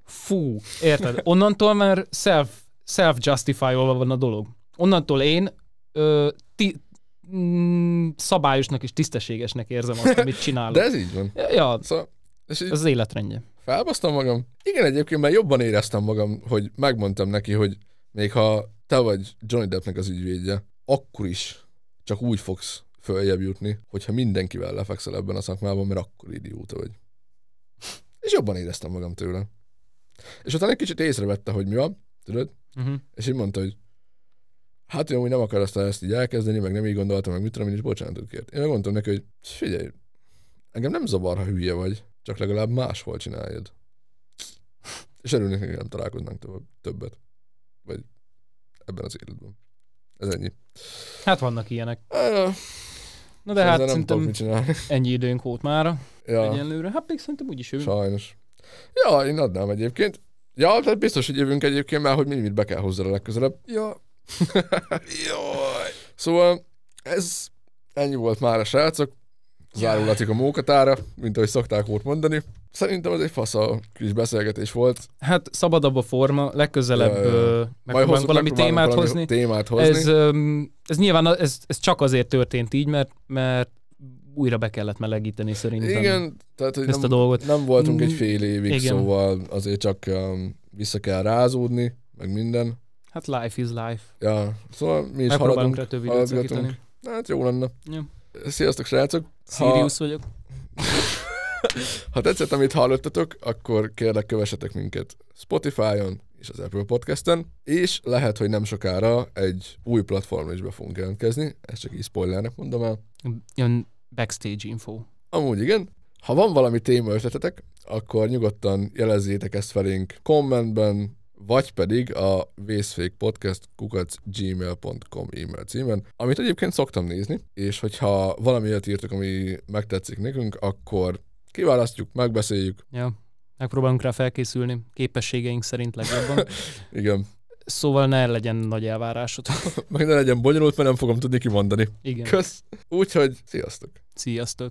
Fú, érted? Onnantól már self, self-justify-olva van a dolog. Onnantól én ö, ti, mm, szabályosnak és tisztességesnek érzem azt, amit csinálok. De ez így van. Ja, Szóval, és így ez az életrendje. Felbasztam magam. Igen, egyébként már jobban éreztem magam, hogy megmondtam neki, hogy még ha te vagy Johnny Deppnek az ügyvédje, akkor is csak úgy fogsz följebb jutni, hogyha mindenkivel lefekszel ebben a szakmában, mert akkor idióta vagy. És jobban éreztem magam tőle. És utána egy kicsit észrevette, hogy mi van, tudod? Uh-huh. És így mondta, hogy hát én amúgy nem akar aztán ezt így elkezdeni, meg nem így gondoltam, meg mit tudom, én is bocsánatot kért. Én megmondtam neki, hogy figyelj, engem nem zavar, ha hülye vagy, csak legalább máshol csináljad. És örülnék, hogy nem találkoznánk több- többet. Vagy ebben az életben. Ez ennyi. Hát vannak ilyenek. Ah, Na de hát szerintem mit csinálni. ennyi időnk volt mára Ja, egyenlőre. Hát még szerintem úgyis jövünk. sajnos. Ja, én adnám egyébként. Ja, tehát biztos, hogy jövünk egyébként, mert hogy mi mit be kell hozzá a legközelebb. Ja. Jaj. Szóval ez ennyi volt már a srácok. Zárulatik a mókatára, mint ahogy szokták volt mondani. Szerintem ez egy fasz a kis beszélgetés volt. Hát szabadabb a forma, legközelebb Ja, ja, hozzuk, valami témát valami hozni. Témát hozni. Ez, ez nyilván a- ez, ez csak azért történt így, mert, mert újra be kellett melegíteni szerintem. Igen, tehát hogy Ezt a nem, dolgot. nem voltunk egy Mm, fél évig, igen. szóval azért csak um, vissza kell rázódni, meg minden. Hát life is life. Ja, szóval mi is haladunk, haladgatunk. Hát jó lenne. Ja. Sziasztok, srácok! Sirius vagyok. Ha tetszett, amit hallottatok, akkor kérlek kövessetek minket Spotify-on és az Apple Podcast-en, és lehet, hogy nem sokára egy új platformra is be fogunk jelentkezni, ezt csak így spoilernek mondom el. Ilyen backstage info. Amúgy igen, ha van valami téma ötletetek, akkor nyugodtan jelezzétek ezt felénk kommentben, vagy pedig a vészfékpodcast kukac gmail.com e-mail címen, amit egyébként szoktam nézni, és hogyha valami olyat írtok, ami megtetszik nekünk, akkor kiválasztjuk, megbeszéljük. Ja. Megpróbálunk rá felkészülni, képességeink szerint legjobban. Igen. Szóval ne legyen nagy elvárásotok. Meg ne legyen bonyolult, mert nem fogom tudni kimondani. Igen. Kösz. Úgyhogy sziasztok. Sziasztok.